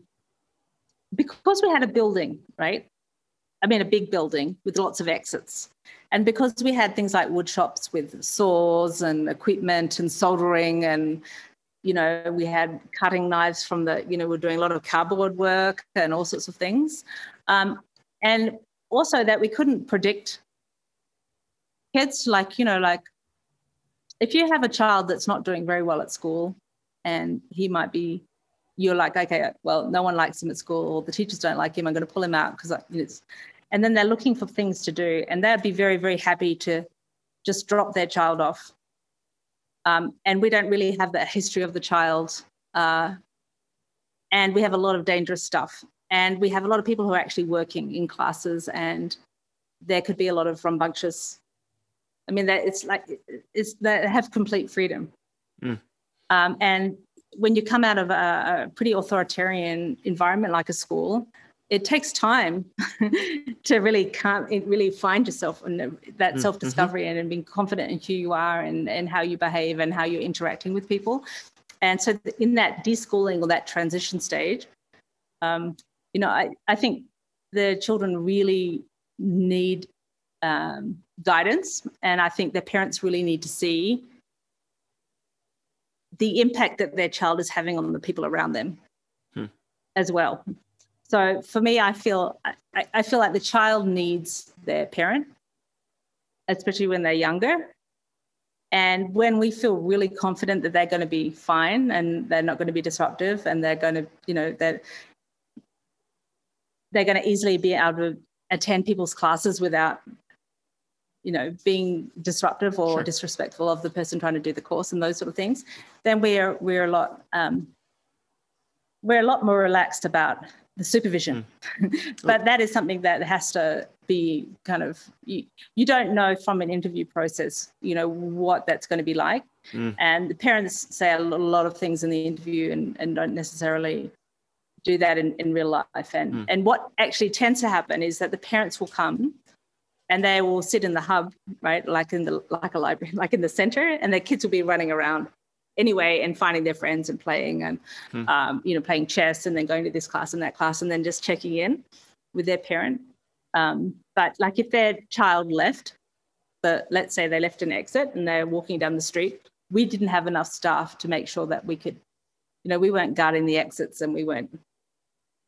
because we had a building right? I mean a big building with lots of exits. And because we had things like wood shops with saws and equipment and soldering and you know, we had cutting knives from the, you know, we're doing a lot of cardboard work and all sorts of things. Um, and also that we couldn't predict kids, like, you know, like if you have a child that's not doing very well at school and he might be, you're like, okay, well, no one likes him at school, or the teachers don't like him, I'm going to pull him out because it's, and then they're looking for things to do. And they'd be very, very happy to just drop their child off um, and we don't really have that history of the child. Uh, and we have a lot of dangerous stuff. And we have a lot of people who are actually working in classes, and there could be a lot of rambunctious. I mean, that it's like it's they have complete freedom. Mm. Um, and when you come out of a, a pretty authoritarian environment like a school, it takes time to really come really find yourself and that mm-hmm. self-discovery and, and being confident in who you are and, and how you behave and how you're interacting with people and so in that deschooling or that transition stage um, you know I, I think the children really need um, guidance and i think their parents really need to see the impact that their child is having on the people around them hmm. as well so for me, I feel I, I feel like the child needs their parent, especially when they're younger. And when we feel really confident that they're going to be fine and they're not going to be disruptive and they're going to, you know, that they're going to easily be able to attend people's classes without, you know, being disruptive or sure. disrespectful of the person trying to do the course and those sort of things, then we're we're a lot um, we're a lot more relaxed about the supervision. Mm. but that is something that has to be kind of you, you don't know from an interview process, you know, what that's going to be like. Mm. And the parents say a lot of things in the interview and, and don't necessarily do that in, in real life. And mm. and what actually tends to happen is that the parents will come and they will sit in the hub, right? Like in the like a library, like in the center, and their kids will be running around anyway and finding their friends and playing and hmm. um, you know playing chess and then going to this class and that class and then just checking in with their parent um, but like if their child left but let's say they left an exit and they're walking down the street we didn't have enough staff to make sure that we could you know we weren't guarding the exits and we weren't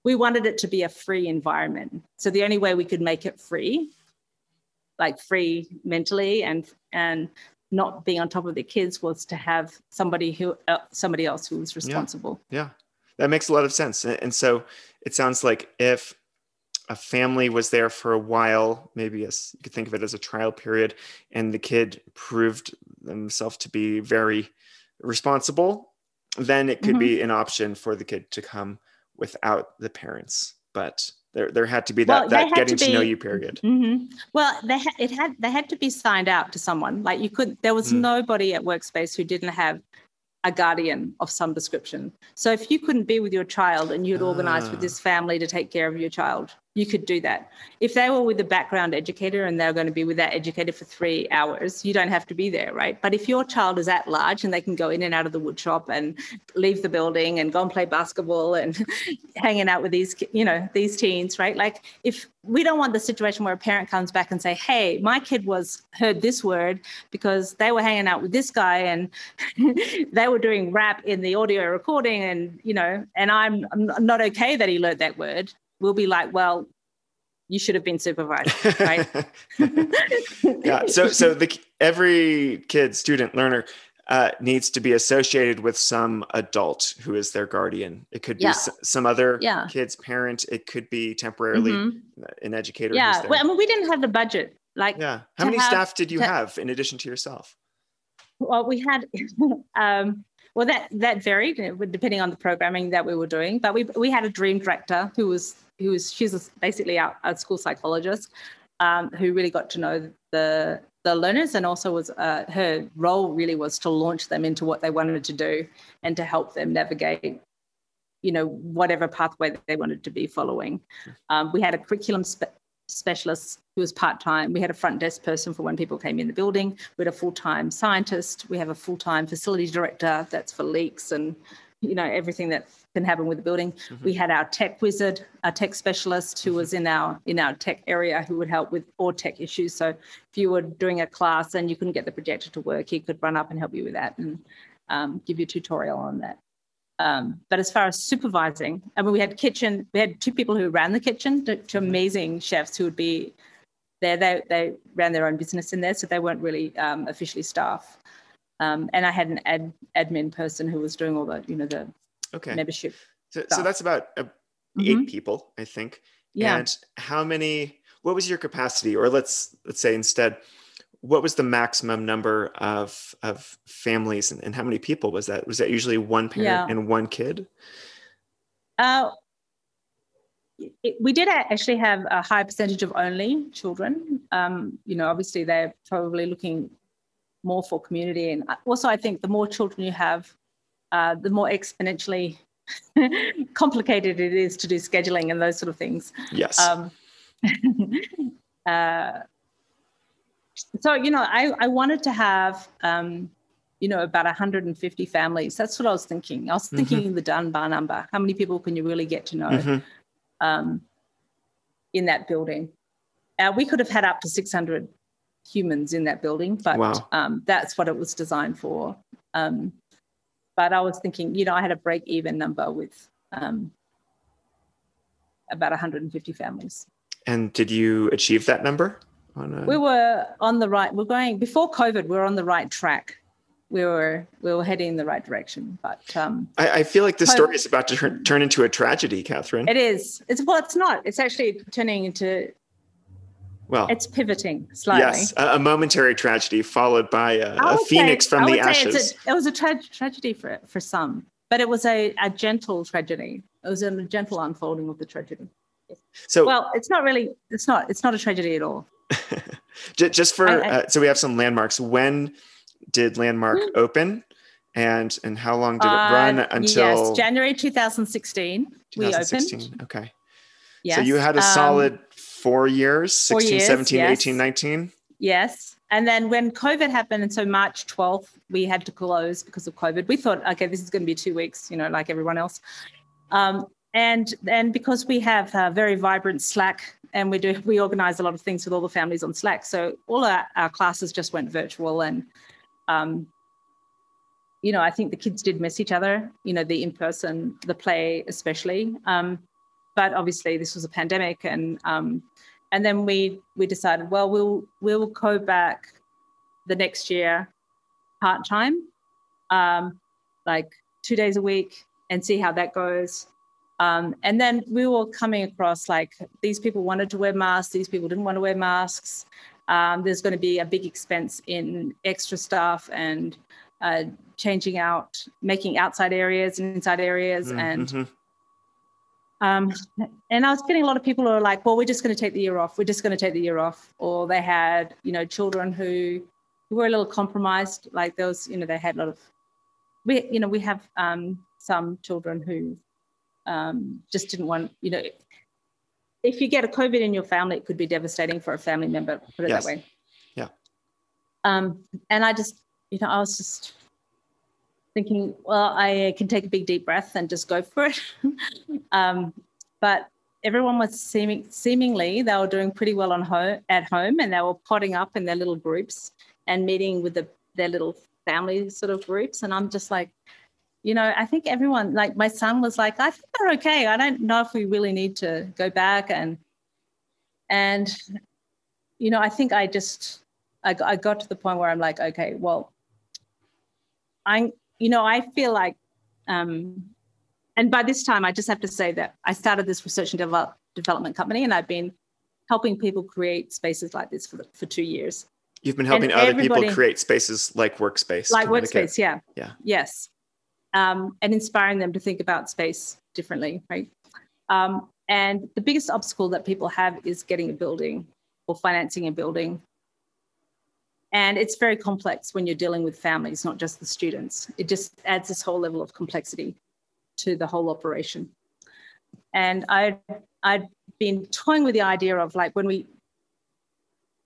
we wanted it to be a free environment so the only way we could make it free like free mentally and and not being on top of their kids was to have somebody who uh, somebody else who was responsible. Yeah. yeah, that makes a lot of sense. And so it sounds like if a family was there for a while, maybe as you could think of it as a trial period, and the kid proved themselves to be very responsible, then it could mm-hmm. be an option for the kid to come without the parents. But there, there had to be that, well, that getting to, be, to, know you period. Mm-hmm. Well, they ha- it had they had to be signed out to someone. Like you could, there was mm. nobody at Workspace who didn't have a guardian of some description. So if you couldn't be with your child and you'd organize with this ah. family to take care of your child, you could do that. If they were with a background educator and they're going to be with that educator for three hours, you don't have to be there, right? But if your child is at large and they can go in and out of the woodshop and leave the building and go and play basketball and hanging out with these, you know, these teens, right? Like if we don't want the situation where a parent comes back and say, "Hey, my kid was heard this word because they were hanging out with this guy and they were doing rap in the audio recording, and you know, and I'm, I'm not okay that he learned that word." We'll be like, well, you should have been supervised, right? yeah. So, so the every kid, student, learner uh, needs to be associated with some adult who is their guardian. It could be yeah. s- some other yeah. kid's parent. It could be temporarily mm-hmm. an educator. Yeah. Well, I mean, we didn't have the budget. Like, yeah. How many have, staff did you to, have in addition to yourself? Well, we had um, well, that that varied depending on the programming that we were doing. But we we had a dream director who was who was she's basically our, our school psychologist um, who really got to know the the learners and also was uh, her role really was to launch them into what they wanted to do and to help them navigate you know whatever pathway they wanted to be following. Um, we had a curriculum spe- specialist who was part-time. We had a front desk person for when people came in the building. We had a full-time scientist. We have a full-time facilities director that's for leaks and you know everything that can happen with the building mm-hmm. we had our tech wizard our tech specialist who was in our in our tech area who would help with all tech issues so if you were doing a class and you couldn't get the projector to work he could run up and help you with that and um, give you a tutorial on that. Um, but as far as supervising, I mean, we had kitchen, we had two people who ran the kitchen, two Mm-hmm. amazing chefs who would be there. They, they ran their own business in there, so they weren't really um, officially staff. Um, and I had an ad, admin person who was doing all the, you know, the Okay. membership. So, so that's about uh, Mhm. eight people, I think. Yeah. And how many? What was your capacity? Or let's let's say instead, what was the maximum number of of families, and, and how many people was that? Was that usually one parent Yeah. and one kid? Uh, it, we did actually have a high percentage of only children. Um, you know, obviously they're probably looking more for community, and also I think the more children you have, uh, the more exponentially complicated it is to do scheduling and those sort of things. Yes. Um, uh, so you know, I I wanted to have um, you know about 150 families. That's what I was thinking. I was thinking the Dunbar number. How many people can you really get to know Mhm. um, in that building? Uh, we could have had up to 600 humans in that building, but Wow. um, that's what it was designed for. Um, but I was thinking, you know, I had a break even number with um, about 150 families. And did you achieve that number? On a, We were on the right. We're going before COVID. We were on the right track. We were we were heading in the right direction. But um, I, I feel like this story is about to turn, turn into a tragedy, Catherine. it is. It's well. It's not. It's actually turning into. Well, It's pivoting slightly. yes, a, a momentary tragedy followed by a, would phoenix from the ashes. A, it was a tra- tragedy for for some, but it was a, a gentle tragedy. It was a gentle unfolding of the tragedy. so, Well, it's not really. It's not. It's not a tragedy at all. Just for I- I- uh, so we have some landmarks when did landmark open and and how long did it run Uh, until yes, January 2016. We opened. okay Yes. so you had a Um, solid four years 16 four years, 17 yes. 18 19 Yes. And then when COVID happened, and so March 12th, we had to close because of COVID. We thought, okay, this is going to be two weeks, you know, like everyone else. Um, and and because we have a very vibrant Slack, and we do we organize a lot of things with all the families on Slack, so all our, our classes just went virtual, and um, you know, I think the kids did miss each other, you know, the in person, the play especially. Um, but obviously, this was a pandemic, and um, and then we we decided well we'll we'll go back the next year part time um, like two days a week and see how that goes um, and then we were coming across like these people wanted to wear masks these people didn't want to wear masks um, there's going to be a big expense in extra staff and uh, changing out making outside areas and inside areas and Mhm. Um, and I was getting a lot of people who are like, well, we're just going to take the year off. We're just going to take the year off. Or they had, you know, children who, who were a little compromised. Like there was, you know, they had a lot of, we, you know, we have um, some children who um, just didn't want, you know, if you get a COVID in your family, it could be devastating for a family member, put it Yes. that way. Yeah. Um, and I just, you know, I was just thinking, well, I can take a big deep breath and just go for it. um, but everyone was seeming seemingly they were doing pretty well on home at home, and they were potting up in their little groups and meeting with the, their little family sort of groups. And I'm just like, you know, I think everyone, like my son was like, I think they're okay. I don't know if we really need to go back and and you know, I think I just I, I got to the point where I'm like, okay, well, I you know, I feel like, um, and by this time, I just have to say that I started this research and develop, development company, and I've been helping people create spaces like this for for two years, you've been helping And other people create spaces like workspace like workspace, yeah, Yeah. yes, um, and inspiring them to think about space differently, right? Um, and the biggest obstacle that people have is getting a building or financing a building. And it's very complex when you're dealing with families, not just the students. It just adds this whole level of complexity to the whole operation. And I, I'd been toying with the idea of like when we,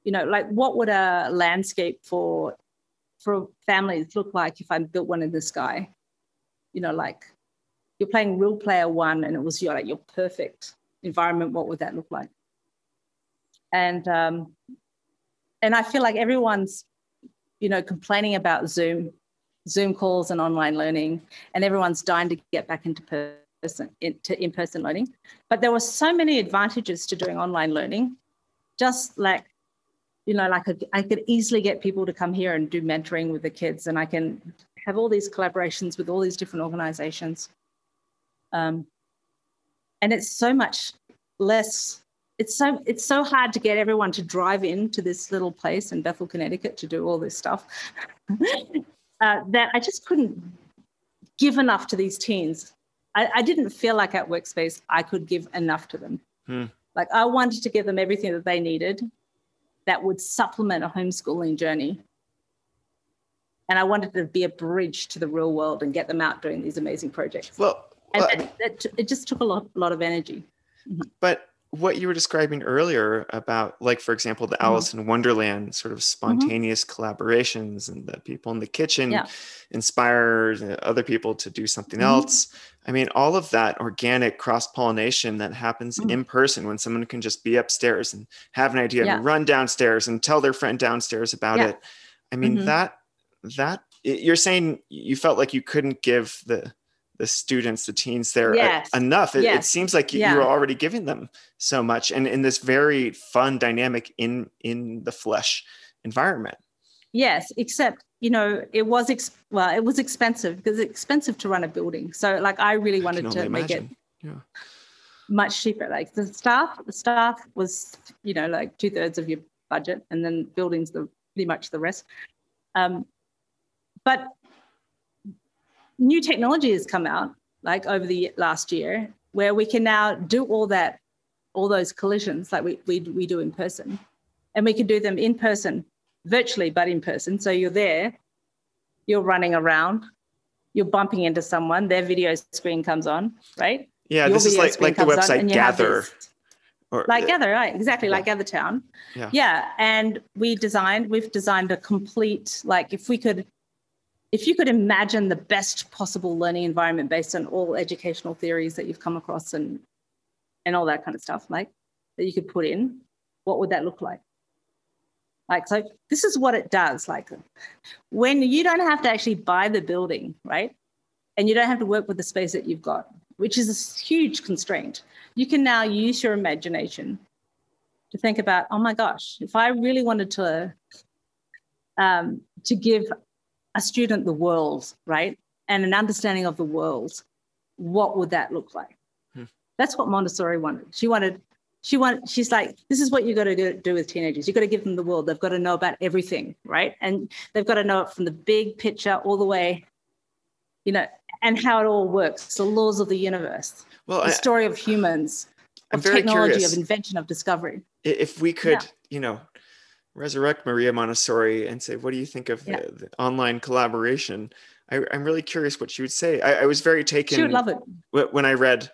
you know, like what would a landscape for for families look like if I built one in the sky? You know, like you're playing Ready Player One and it was your like your perfect environment. What would that look like? And um, and I feel like everyone's, you know, complaining about Zoom Zoom calls and online learning, and everyone's dying to get back into person into in-person learning. But there were so many advantages to doing online learning, just like you know, like I could easily get people to come here and do mentoring with the kids, and I can have all these collaborations with all these different organizations. Um, and it's so much less. It's so it's so hard to get everyone to drive into this little place in Bethel, Connecticut, to do all this stuff. uh, that I just couldn't give enough to these teens. I, I, didn't feel like at Workspace I could give enough to them. Hmm. Like I wanted to give them everything that they needed that would supplement a homeschooling journey. And I wanted to be a bridge to the real world and get them out doing these amazing projects. Well, and that, that, it just took a lot, lot of energy. Mm-hmm. But what you were describing earlier about, like, for example, the mm-hmm. Alice in Wonderland sort of mm-hmm. spontaneous mm-hmm. collaborations and the people in the kitchen yeah. inspire other people to do something mm-hmm. else. I mean, all of that organic cross pollination that happens mm-hmm. in person when someone can just be upstairs and have an idea yeah. and run downstairs and tell their friend downstairs about yeah. it. I mean, mm-hmm. that, that, you're saying you felt like you couldn't give the, the students, the teens there yes. enough. It, yes. it, seems like you, yeah. you, were already giving them so much and in this very fun dynamic in in the flesh environment. Yes, except you know it was ex- well it was expensive because it's expensive to run a building. So like I really wanted I to make it yeah. much cheaper. Like the staff, the staff was you know like two thirds of your budget, and then buildings the pretty much the rest. Um, but new technology has come out like over the last year where we can now do all that all those collisions like we, we, we do in person. And we can do them in person virtually but in person. So you're there you're running around you're bumping into someone their video screen comes on right? Yeah Your this is like like the website gather. or, like gather right exactly yeah. like gather town. Yeah. yeah and we designed we've designed a complete like if we could if you could imagine the best possible learning environment based on all educational theories that you've come across and and all that kind of stuff, like that you could put in, what would that look like? Like, so this is what it does. Like, when you don't have to actually buy the building, right? And you don't have to work with the space that you've got, which is a huge constraint. You can now use your imagination to think about, oh my gosh, if I really wanted to um, to give a student the world, right? And an understanding of the world, what would that look like? Hmm. That's what Montessori wanted. She wanted, she wanted, she's like, this is what you got to do, do with teenagers. You got to give them the world. They've got to know about everything, right? And they've got to know it from the big picture all the way, you know, and how it all works. The laws of the universe, well, the I, story of humans, I'm of technology, curious. of invention, of discovery. If we could, yeah. you know, resurrect Maria Montessori and say, what do you think of yeah. the, the, online collaboration? I, am really curious what she would say. I, I, was very taken. She would love it. When I read,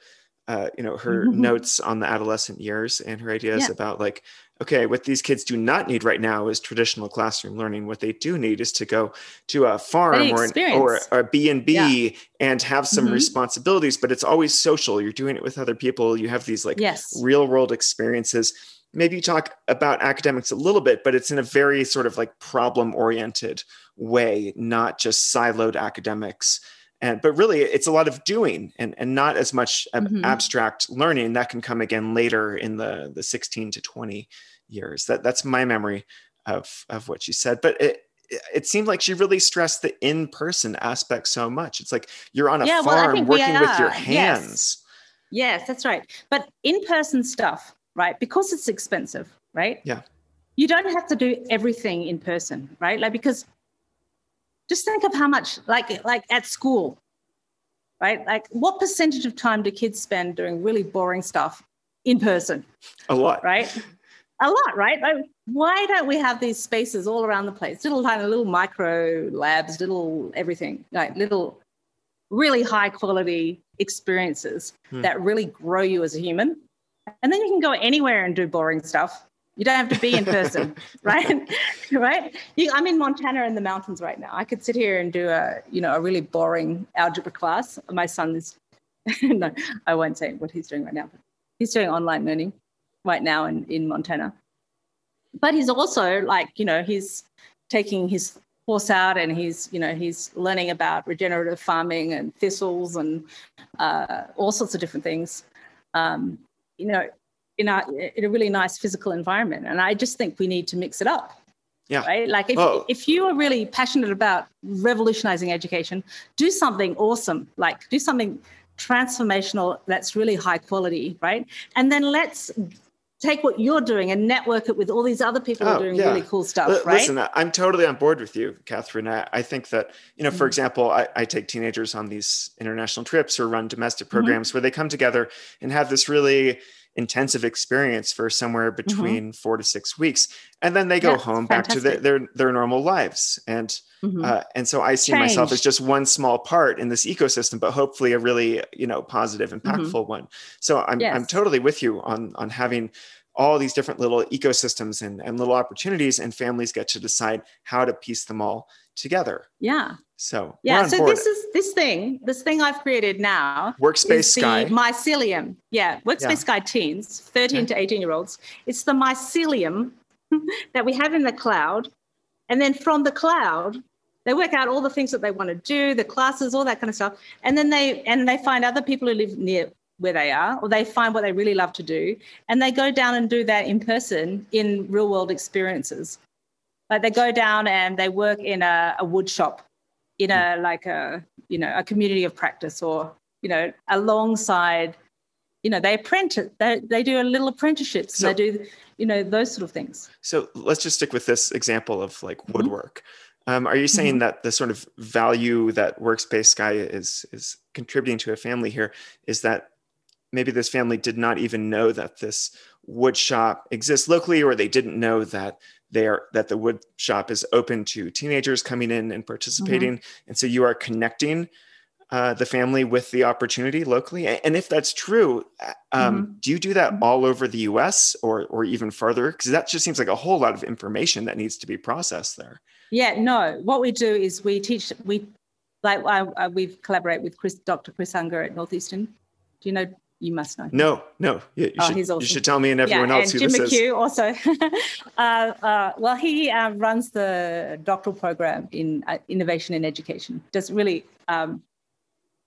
uh, you know, her mm-hmm. notes on the adolescent years and her ideas yeah. about like, okay, what these kids do not need right now is traditional classroom learning. What they do need is to go to a farm or, an, or, or a B and B and have some mm-hmm. responsibilities, but it's always social. You're doing it with other people. You have these like yes. real world experiences maybe you talk about academics a little bit, but it's in a very sort of like problem oriented way, not just siloed academics. And but really, it's a lot of doing and, and not as much mm-hmm. abstract learning that can come again later in the the 16 to 20 years. That that's my memory of of what she said. But it it seemed like she really stressed the in-person aspect so much. It's like you're on a yeah, farm well, working with your hands. Yes. yes, that's right. But in-person stuff right? Because it's expensive, right? Yeah. You don't have to do everything in person, right? Like because just think of how much like like at school, right? Like what percentage of time do kids spend doing really boring stuff in person? A lot. Right? A lot, right? Like, why don't we have these spaces all around the place? Little tiny little micro labs, little everything, like little really high quality experiences hmm. that really grow you as a human and then you can go anywhere and do boring stuff. You don't have to be in person, right? right? You, I'm in Montana in the mountains right now. I could sit here and do a, you know, a really boring algebra class. My son is, no, I won't say what he's doing right now. But he's doing online learning right now in, in Montana. But he's also like, you know, he's taking his horse out and he's you know he's learning about regenerative farming and thistles and uh, all sorts of different things um, you know in a, in a really nice physical environment. And i just think we need to mix it up yeah. right? Like if, oh. if you are really passionate about revolutionizing education do something awesome. Like do something transformational that's really high quality right? And then let's take what you're doing and network it with all these other people oh, who are oh, doing yeah. really cool stuff, L- right? Listen, I'm totally on board with you, Catherine. I, I think that, you know, mm-hmm. for example, I, I, take teenagers on these international trips or run domestic mm-hmm. programs mm-hmm. where they come together and have this really intensive experience for somewhere mm-hmm. between mm-hmm. four to six weeks. And then they go home back fantastic. to their, their, their, normal lives. And, mm-hmm. uh, and so I see Change. myself as just one small part in this ecosystem, but hopefully a really, you know, positive, impactful one. So I'm, yes. I'm totally with you on, on having all these different little ecosystems and, and little opportunities and families get to decide how to piece them all together yeah so yeah so board. this is this thing this thing i've created now workspace sky. mycelium. Yeah workspace yeah. sky teens 13 to 18 year olds it's the mycelium that we have in the cloud. And then from the cloud they work out all the things that they want to do the classes all that kind of stuff. And then they and they find other people who live near where they are, or they find what they really love to do, and they go down and do that in person in real world experiences. Like they go down and they work in a, a wood shop, in a like a you know a community of practice, or you know alongside, you know they apprentice, they they do a little apprenticeships, so, and they do you know those sort of things. So let's just stick with this example of like mm-hmm. woodwork. Mm-hmm. Um, are you saying mm-hmm. that the sort of value that Workspace Sky is is contributing to a family here is that maybe this family did not even know that this wood shop exists locally or they didn't know that they are that the wood shop is open to teenagers coming in and participating mm-hmm. and so you are connecting uh, the family with the opportunity locally and if that's true um, mm-hmm. do you do that mm-hmm. all over the us or or even further because that just seems like a whole lot of information that needs to be processed there yeah no what we do is we teach we like I, I, we've collaborate with chris dr chris unger at northeastern do you know you must know. No, no. You, you, oh, should, awesome. you should tell me and everyone yeah, else and who Jim this McHugh is. also. uh, uh, well, he uh, runs the doctoral program in uh, innovation in education. Does really, um,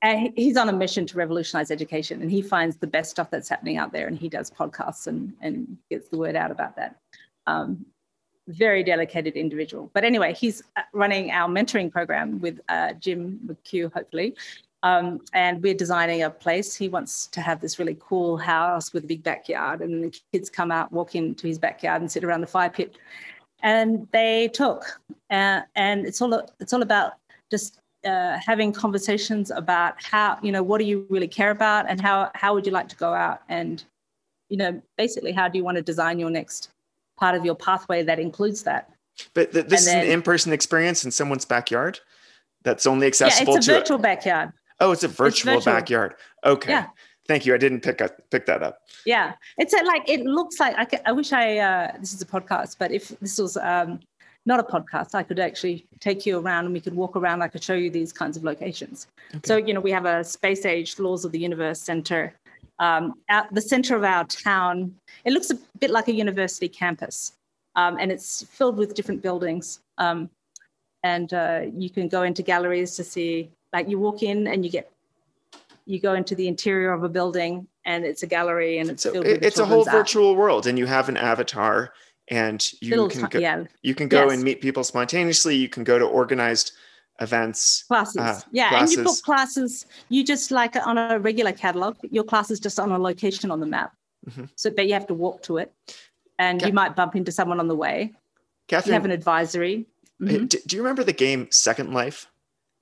and he's on a mission to revolutionize education, and he finds the best stuff that's happening out there, and he does podcasts and and gets the word out about that. Um, very dedicated individual. But anyway, he's uh, running our mentoring program with uh, Jim McHugh, hopefully, um, and we're designing a place. He wants to have this really cool house with a big backyard, and the kids come out, walk into his backyard, and sit around the fire pit. And they talk, uh, and it's all it's all about just uh, having conversations about how you know what do you really care about, and how how would you like to go out, and you know basically how do you want to design your next part of your pathway that includes that. But th- this then, is an in-person experience in someone's backyard that's only accessible yeah, it's a virtual backyard. Oh, it's a virtual, it's virtual. backyard. Okay. Yeah. Thank you. I didn't pick up pick that up. Yeah, it's a, like it looks like. I, I wish I. Uh, this is a podcast, but if this was um, not a podcast, I could actually take you around and we could walk around. I could show you these kinds of locations. Okay. So you know, we have a space age laws of the universe center um, at the center of our town. It looks a bit like a university campus, um, and it's filled with different buildings. Um, and uh, you can go into galleries to see like you walk in and you get you go into the interior of a building and it's a gallery and it's so it's a whole virtual world and you have an avatar and you Little can go, yeah. you can go yes. and meet people spontaneously you can go to organized events classes uh, yeah classes. and you book classes you just like on a regular catalog your class is just on a location on the map mm-hmm. so but you have to walk to it and Ca- you might bump into someone on the way Catherine, you have an advisory mm-hmm. do you remember the game second life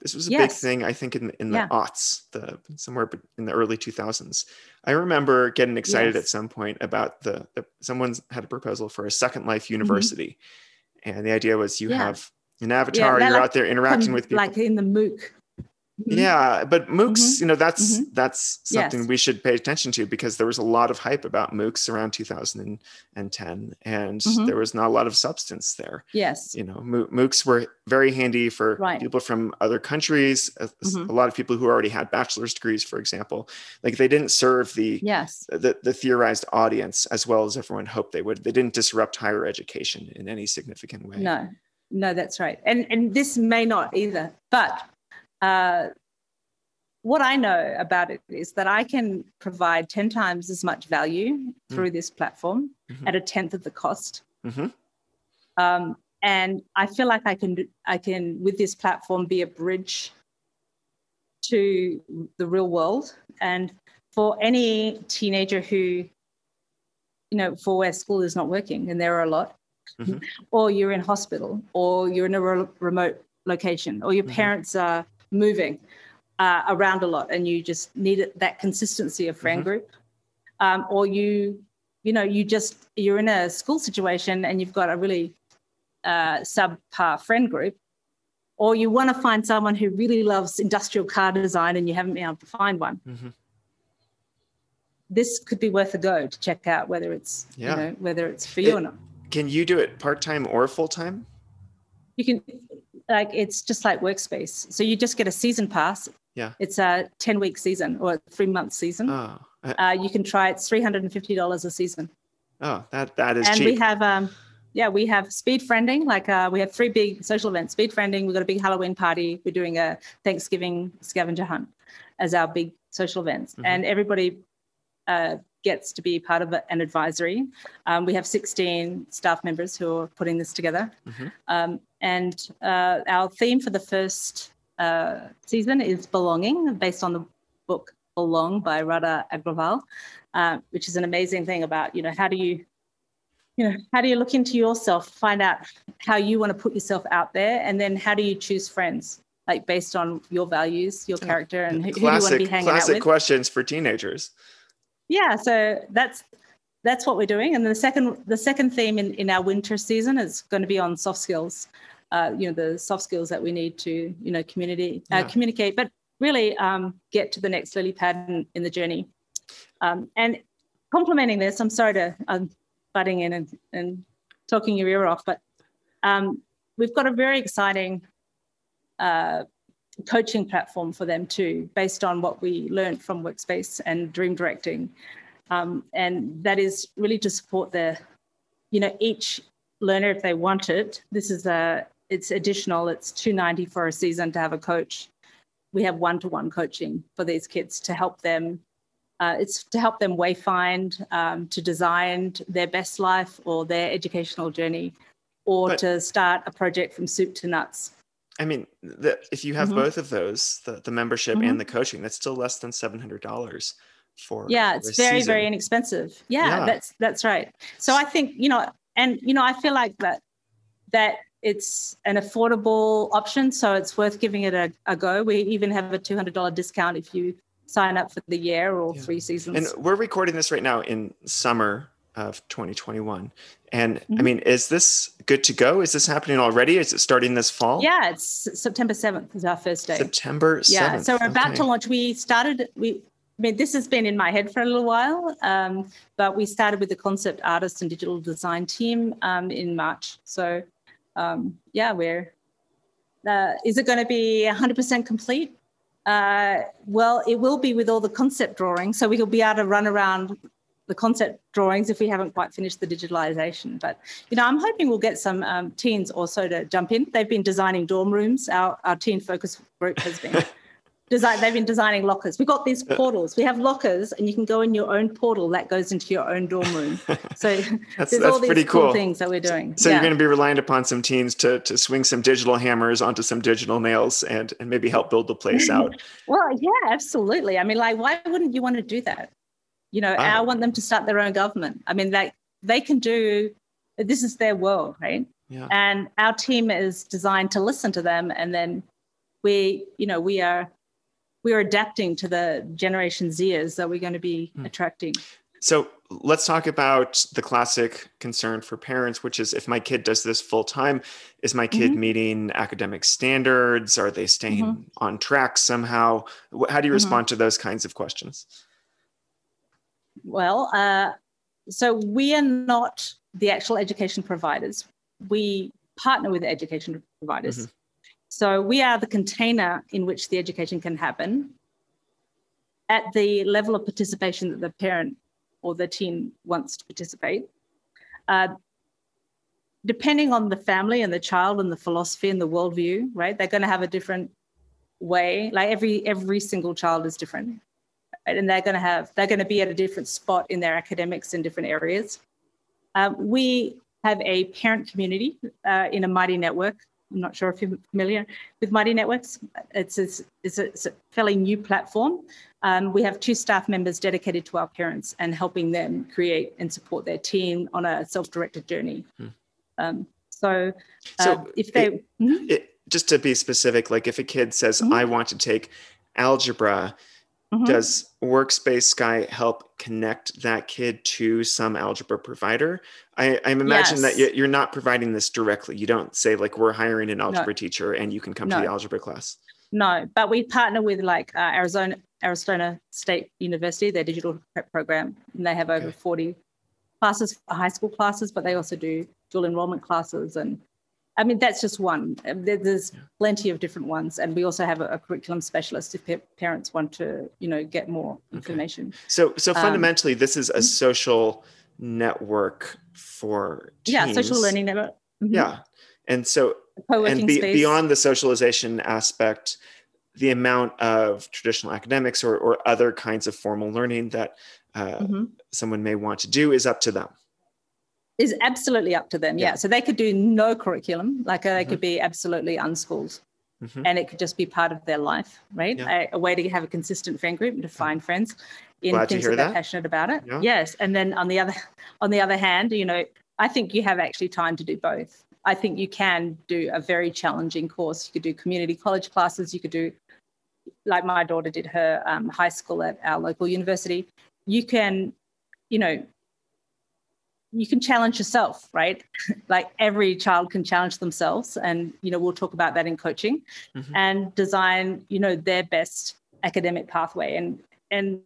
this was a yes. big thing, I think, in in the yeah. aughts, the somewhere in the early 2000s. I remember getting excited yes. at some point about the, the someone's had a proposal for a Second Life mm-hmm. University, mm-hmm. and the idea was you yeah. have an avatar, yeah, you're like, out there interacting with people, like in the MOOC Mm-hmm. Yeah, but MOOCs, mm-hmm. you know, that's mm-hmm. that's something yes. we should pay attention to because there was a lot of hype about MOOCs around 2010, and mm-hmm. there was not a lot of substance there. Yes, you know, MOOCs were very handy for right. people from other countries. A, mm-hmm. a, lot of people who already had bachelor's degrees, for example, like they didn't serve the yes the, the theorized audience as well as everyone hoped they would. They didn't disrupt higher education in any significant way. No, no, that's right. And and this may not either, but uh, what I know about it is that I can provide 10 times as much value mm. through this platform mm-hmm. at a tenth of the cost. Mm-hmm. Um, and I feel like I can, I can, with this platform, be a bridge to the real world. And for any teenager who, you know, for where school is not working, and there are a lot, mm-hmm. or you're in hospital, or you're in a re- remote location, or your mm-hmm. parents are moving uh, around a lot and you just need that consistency of friend mm-hmm. group um, or you you know you just you're in a school situation and you've got a really uh, subpar friend group or you want to find someone who really loves industrial car design and you haven't been able to find one mm-hmm. this could be worth a go to check out whether it's yeah. you know whether it's for you it, or not can you do it part-time or full-time you can like it's just like workspace so you just get a season pass yeah. It's a 10 week season or a three month season. Oh. Uh, you can try it. It's $350 a season. Oh, that, that is and cheap. we have, um, yeah, we have speed friending. Like uh, we have three big social events, speed friending. We've got a big Halloween party. We're doing a Thanksgiving scavenger hunt as our big social events. Mm-hmm. And everybody uh, gets to be part of an advisory. Um, we have 16 staff members who are putting this together. Mm-hmm. Um, and uh, our theme for the first uh, season is Belonging, based on the book Belong by Radha Agrawal, uh, which is an amazing thing about, you know, how do you, you know, how do you look into yourself, find out how you want to put yourself out there, and then how do you choose friends, like based on your values, your character, and who, classic, who you want to be hanging out with. Classic questions for teenagers. Yeah, so that's that's what we're doing. And the second the second theme in, in our winter season is going to be on soft skills uh, you know the soft skills that we need to you know community uh, yeah. communicate but really um, get to the next lily pad in, in the journey um, and complementing this i'm sorry to i'm butting in and, and talking your ear off but um, we've got a very exciting uh, coaching platform for them too based on what we learned from workspace and dream directing um, and that is really to support the you know each learner if they want it this is a it's additional. It's 290 for a season to have a coach. We have one-to-one coaching for these kids to help them. Uh, it's to help them wayfind, um, to design their best life or their educational journey, or but, to start a project from soup to nuts. I mean, the, if you have mm-hmm. both of those, the, the membership mm-hmm. and the coaching, that's still less than seven hundred dollars for. Yeah, it's very season. very inexpensive. Yeah, yeah, that's that's right. So I think you know, and you know, I feel like that that it's an affordable option, so it's worth giving it a, a go. We even have a $200 discount if you sign up for the year or yeah. three seasons. And we're recording this right now in summer of 2021. And mm-hmm. I mean, is this good to go? Is this happening already? Is it starting this fall? Yeah, it's September 7th is our first day. September 7th. Yeah, so we're about okay. to launch. We started, we, I mean, this has been in my head for a little while, um, but we started with the concept artist and digital design team um, in March. So um, yeah, we're, uh, is it going to be 100% complete? Uh, well, it will be with all the concept drawings. So we'll be able to run around the concept drawings if we haven't quite finished the digitalization. But, you know, I'm hoping we'll get some um, teens also to jump in. They've been designing dorm rooms. Our, our teen focus group has been design they've been designing lockers we've got these portals we have lockers and you can go in your own portal that goes into your own dorm room so that's, there's that's all these pretty cool. cool. things that we're doing so, so yeah. you're going to be reliant upon some teens to, to swing some digital hammers onto some digital nails and and maybe help build the place out well yeah absolutely i mean like why wouldn't you want to do that you know i want them to start their own government i mean like they can do this is their world right yeah. and our team is designed to listen to them and then we you know we are we're adapting to the generation Zers that we're going to be hmm. attracting. So let's talk about the classic concern for parents, which is if my kid does this full time, is my kid mm-hmm. meeting academic standards? Are they staying mm-hmm. on track somehow? How do you mm-hmm. respond mm-hmm. to those kinds of questions? Well, uh, so we are not the actual education providers. We partner with education providers. Mm-hmm. So we are the container in which the education can happen at the level of participation that the parent or the teen wants to participate. Uh, depending on the family and the child and the philosophy and the worldview, right? They're going to have a different way. Like every every single child is different, right? and they're going to have they're going to be at a different spot in their academics in different areas. Um, we have a parent community uh, in a Mighty Network. I'm not sure if you're familiar with Mighty Networks. It's a, it's a, it's a fairly new platform. Um, we have two staff members dedicated to our parents and helping them create and support their team on a self-directed journey. Hmm. Um, so, uh, so if they it, mm-hmm. it, just to be specific, like if a kid says, mm-hmm. "I want to take algebra," Mm-hmm. Does Workspace Sky help connect that kid to some algebra provider? I, I imagine yes. that you're not providing this directly. You don't say like we're hiring an algebra no. teacher and you can come no. to the algebra class. No, but we partner with like uh, Arizona Arizona State University, their digital prep program, and they have over okay. 40 classes, high school classes, but they also do dual enrollment classes and I mean, that's just one. Um, there's plenty of different ones, and we also have a, a curriculum specialist if parents want to, you know, get more information. Okay. So, so um, fundamentally, um, this is a mm-hmm. social network for yeah, social learning network. Mm-hmm. Yeah, and so and be, beyond the socialization aspect, the amount of traditional academics or, or other kinds of formal learning that uh, mm-hmm. someone may want to do is up to them is absolutely up to them. Yeah. yeah. So they could do no curriculum, like uh, they mm-hmm. could be absolutely unschooled. Mm-hmm. And it could just be part of their life, right? Yeah. A, a, way to have a consistent friend group and to find friends in Glad things that, that they're passionate about it. Yeah. Yes. And then on the other on the other hand, you know, I think you have actually time to do both. I think you can do a very challenging course. You could do community college classes. You could do, like my daughter did her um, high school at our local university. You can, you know, you can challenge yourself right? Like every child can challenge themselves and you know we'll talk about that in coaching mm-hmm. and design you know their best academic pathway. And and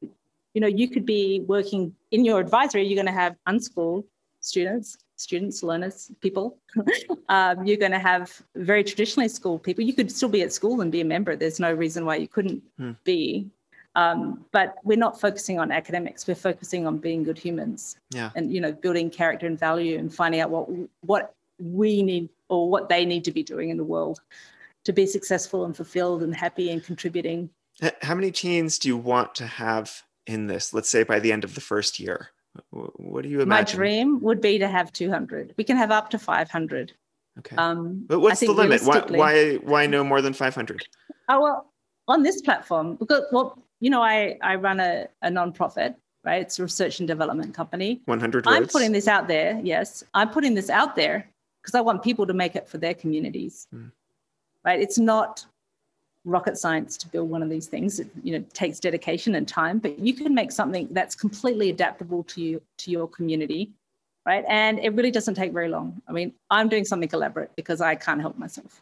you know you could be working in your advisory you're going to have unschooled students students learners people. Um, you're going to have very traditionally schooled people. You could still be at school and be a member. There's no reason why you couldn't mm. be um, but we're not focusing on academics. We're focusing on being good humans. Yeah. And you know, building character and value and finding out what what we need or what they need to be doing in the world to be successful and fulfilled and happy and contributing. How many teens do you want to have in this? Let's say by the end of the first year. What do you imagine? My dream would be to have 200. We can have up to 500. Okay. Um, but what's the limit? Why, why, why no more than 500? Oh, well, on this platform, because, well, you know, I, I run a, a nonprofit, right? It's a research and development company. 100 Roads. I'm putting this out there. Yes. I'm putting this out there because I want people to make it for their communities, mm. right? It's not rocket science to build one of these things. It, you know, takes dedication and time, but you can make something that's completely adaptable to you, to your community, right? And it really doesn't take very long. I mean, I'm doing something elaborate because I can't help myself.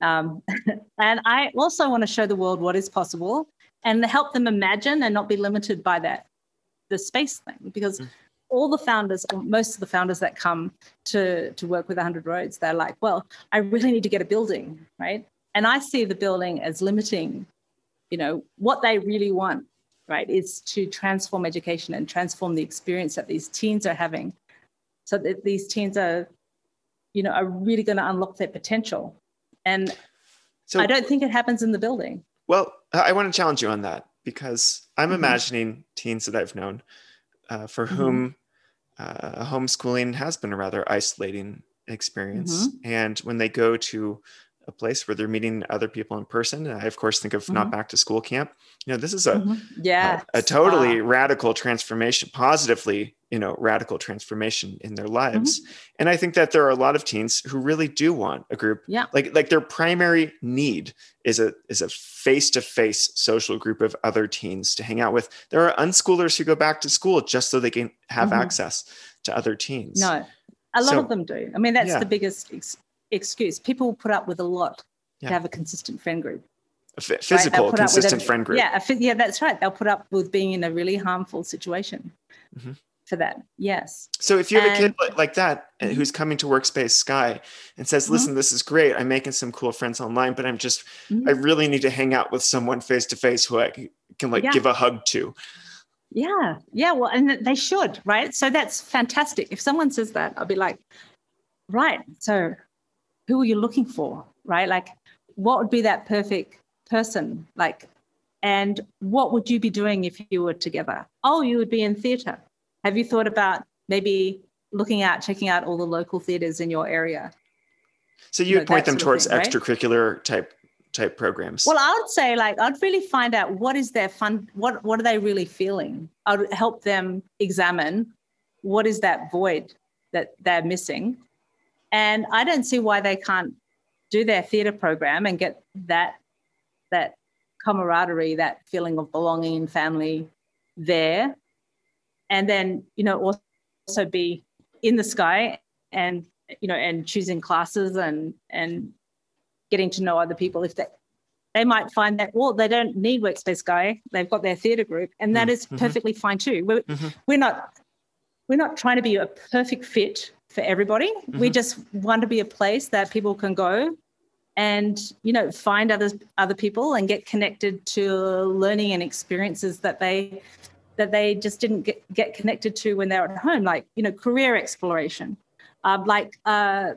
Um, and I also want to show the world what is possible and help them imagine and not be limited by that the space thing because mm. all the founders or most of the founders that come to to work with 100 roads they're like well i really need to get a building right? And i see the building as limiting you know what they really want right is to transform education and transform the experience that these teens are having so that these teens are you know are really going to unlock their potential. And so, i don't think it happens in the building well, I want to challenge you on that because I'm mm-hmm. imagining teens that I've known uh, for mm-hmm. whom uh, homeschooling has been a rather isolating experience. Mm-hmm. And when they go to a place where they're meeting other people in person. I, of course, think of mm-hmm. not back to school camp. You know, this is a mm-hmm. yeah a, a, totally wow. radical transformation, positively, you know, radical transformation in their lives. Mm-hmm. And I think that there are a lot of teens who really do want a group. Yeah, like like their primary need is a is a face to face social group of other teens to hang out with. There are unschoolers who go back to school just so they can have mm-hmm. access to other teens. No, a lot so, of them do. I mean, that's yeah. the biggest ex- excuse. People put up with a lot yeah. to have a consistent friend group. A f- physical, right? consistent a, friend group. Yeah, yeah, that's right. They'll put up with being in a really harmful situation mm-hmm. for that. Yes. So if you have and, a kid like that uh, mm-hmm. who's coming to Workspace Sky and says, "Listen, mm-hmm. this is great. I'm making some cool friends online, but I'm just, mm-hmm. I really need to hang out with someone face to face who I can like yeah. give a hug to." Yeah, yeah. Well, and they should, right? So that's fantastic. If someone says that, I'll be like, right. So who are you looking for? Right? Like, what would be that perfect person? Like, and what would you be doing if you were together? Oh, you would be in theatre. Have you thought about maybe looking at checking out all the local theatres in your area? So you, you know, point them towards thing, extracurricular right? type type programs. Well, I would say like I'd really find out what is their fun, what what are they really feeling? I'd help them examine what is that void that they're missing, and I don't see why they can't do their theatre program and get that that camaraderie, that feeling of belonging and family there, and then you know also be in the sky and you know and choosing classes and and getting to know other people if they they might find that well they don't need workspace sky they've got their theatre group and that is mm-hmm. perfectly fine too we're, mm-hmm. we're not we're not trying to be a perfect fit for everybody. Mm-hmm. we just want to be a place that people can go and you know find other other people and get connected to learning and experiences that they that they just didn't get, get connected to when they were at home like you know career exploration uh, like uh,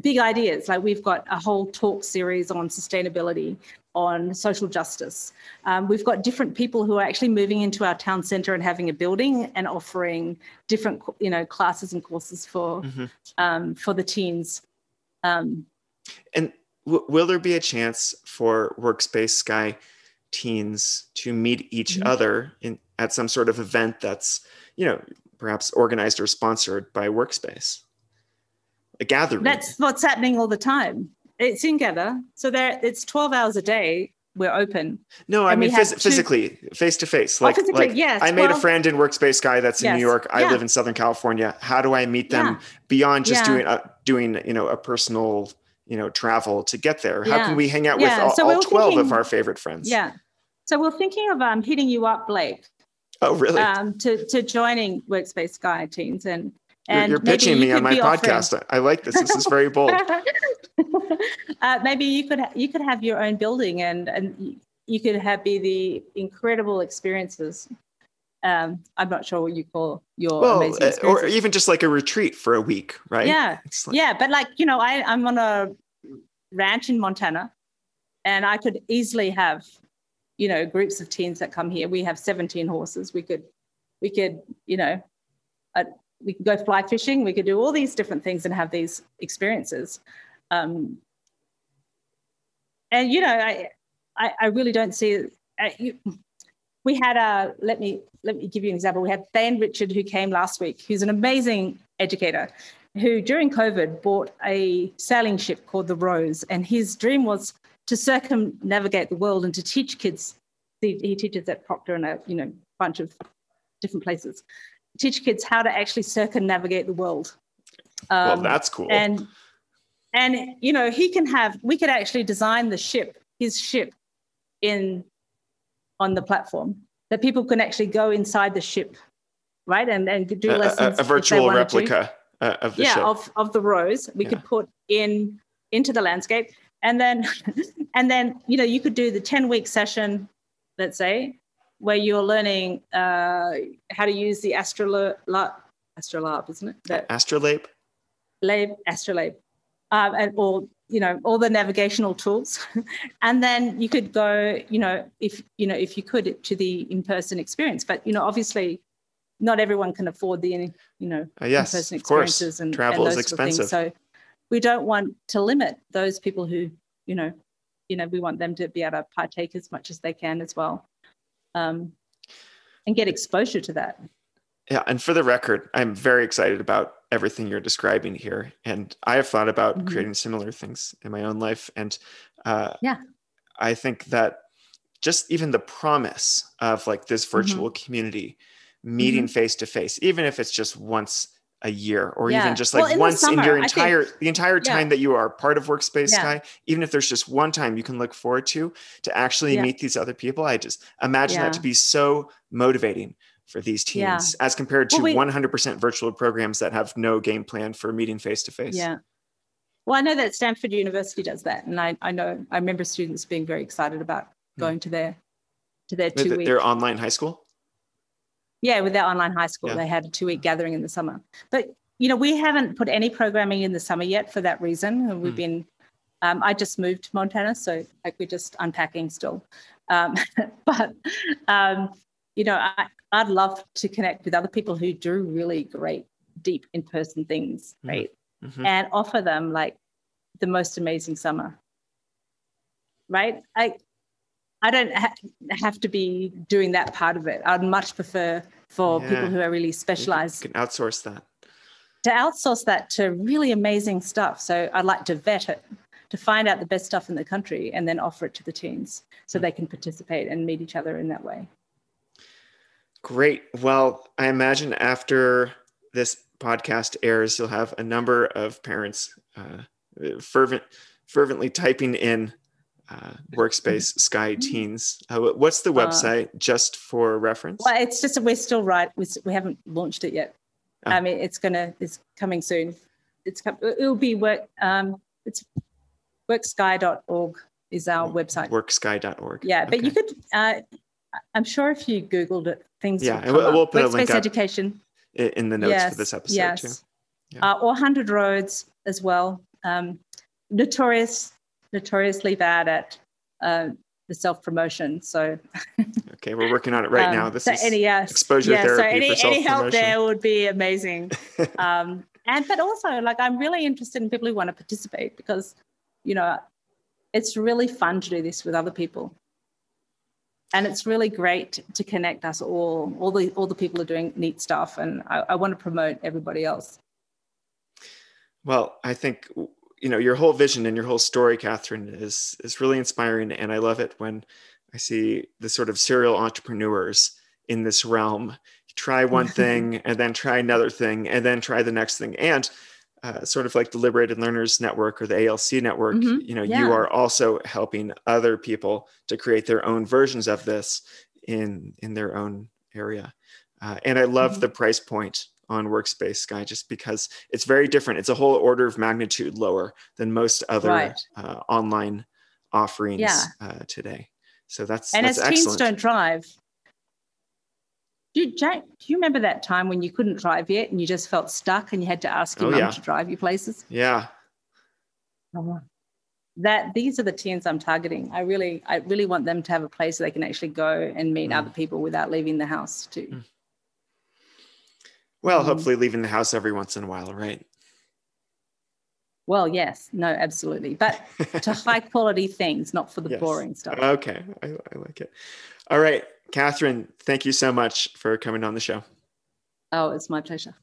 big ideas. Like we've got a whole talk series on sustainability on social justice um, we've got different people who are actually moving into our town centre and having a building and offering different you know classes and courses for mm-hmm. um, for the teens um, and w- will there be a chance for workspace sky teens to meet each mm-hmm. other in at some sort of event that's you know perhaps organized or sponsored by workspace a gathering. That's what's happening all the time. It's in Gather. So there it's 12 hours a day we're open. No, I mean phys- two... physically, face to face. Like, oh, like yes. I made well, a friend in Workspace Sky that's in yes. New York. I yeah. live in Southern California. How do I meet them yeah. beyond just yeah. doing a, doing you know a personal you know travel to get there? How can we hang out with all, so all twelve thinking, of our favorite friends? Yeah. So we're thinking of um, hitting you up, Blake. Oh, really? Um, to to joining Workspace Sky teams and and you're, you're pitching me on my podcast. Offering... I like this. This is very bold. uh, maybe you could you could have your own building and and you could have be the incredible experiences. Um, I'm not sure what you call your well, amazing uh, or even just like a retreat for a week, right? Yeah, like... yeah. But like you know, I I'm on a ranch in Montana, and I could easily have you know groups of teens that come here. We have 17 horses. We could we could you know we could go fly fishing, we could do all these different things and have these experiences. Um, and you know, I, I, I really don't see. Uh, you, we had a let me let me give you an example. We had Thane Richard who came last week, who's an amazing educator, who during COVID bought a sailing ship called the Rose, and his dream was to circumnavigate the world and to teach kids. He, he teaches at Proctor and a you know bunch of different places teach kids how to actually circumnavigate the world. Um, well, that's cool. And and you know he can have we could actually design the ship, his ship, in on the platform that people can actually go inside the ship, right, and and do lessons. A, a, a virtual replica uh, of the yeah, ship. of of the rose. We yeah. could put in into the landscape, and then and then you know you could do the ten week session, let's say, where you're learning uh, how to use the astrolabe, astrolabe, isn't it? That, astrolabe. Lab, astrolabe, um, and all you know all the navigational tools, and then you could go, you know, if you know if you could to the in-person experience, but you know obviously not everyone can afford the you know uh, yes, in-person experiences and travel and is expensive. Sort of things. so we don't want to limit those people who you know you know we want them to be able to partake as much as they can as well um, and get exposure to that. Yeah, and for the record, I'm very excited about everything you're describing here, and I have thought about mm-hmm. creating similar things in my own life, and uh, yeah, I think that just even the promise of like this mm-hmm. virtual mm-hmm. community meeting face to face, even if it's just once a year or yeah. even just like well, once in, summer, in your entire think, the entire time yeah. that you are part of workspace yeah. sky even if there's just one time you can look forward to to actually meet these other people i just imagine that to be so motivating for these teams as compared to well, we, 100% virtual programs that have no game plan for meeting face to face yeah well i know that stanford university does that and i, I know i remember students being very excited about hmm. going to their to their two week their online high school yeah, with their online high school, yeah. they had a two week gathering in the summer. But you know, we haven't put any programming in the summer yet for that reason. We've mm. been, um, I just moved to Montana, so like we're just unpacking still. Um, but, um, you know, I, I'd love to connect with other people who do really great, deep in person things, mm. right? Mm-hmm. And offer them like the most amazing summer, right? I, I don't ha- have to be doing that part of it. I'd much prefer for yeah. people who are really specialized. You can outsource that. To outsource that to really amazing stuff. So I'd like to vet it, to find out the best stuff in the country and then offer it to the teens so mm-hmm. they can participate and meet each other in that way. Great. Well, I imagine after this podcast airs, you'll have a number of parents uh, fervent, fervently typing in uh, workspace Sky mm-hmm. Teens. Uh, what's the uh, website, uh, just for reference? Well, it's just we're still right. We, we haven't launched it yet. Oh. I mean, it's gonna it's coming soon. It's it'll be work. Um, it's worksky.org is our website. Worksky.org. Yeah, but okay. you could. Uh, I'm sure if you googled it, things. Yeah, we'll, we'll, put workspace a link education in the notes yes, for this episode yes. too. Yeah. Uh, or Hundred Roads as well. Um, notorious notoriously bad at uh, the self promotion. So, okay, we're working on it right um, now. This so is any, yes, exposure yeah, therapy. So any, for any help there would be amazing. um, and but also, like, I'm really interested in people who want to participate because, you know, it's really fun to do this with other people. And it's really great to connect us all. All the all the people are doing neat stuff, and I, I want to promote everybody else. Well, I think you know your whole vision and your whole story catherine is is really inspiring and i love it when i see the sort of serial entrepreneurs in this realm try one thing and then try another thing and then try the next thing and uh, sort of like the liberated learners network or the alc network mm-hmm. you know yeah. you are also helping other people to create their own versions of this in in their own area uh, and i love mm-hmm. the price point on Workspace Sky just because it's very different. It's a whole order of magnitude lower than most other right. uh, online offerings yeah. uh, today. So that's and that's as excellent. teens don't drive. Do you, Jack, do you remember that time when you couldn't drive yet and you just felt stuck and you had to ask your oh, mum yeah. to drive you places? Yeah. That these are the teens I'm targeting. I really, I really want them to have a place where they can actually go and meet mm. other people without leaving the house too. Mm. Well, um, hopefully leaving the house every once in a while, right? Well, yes, no, absolutely. But to high quality things, not for the yes. boring stuff. Okay. I, I like it. All right. Catherine, thank you so much for coming on the show. Oh, it's my pleasure.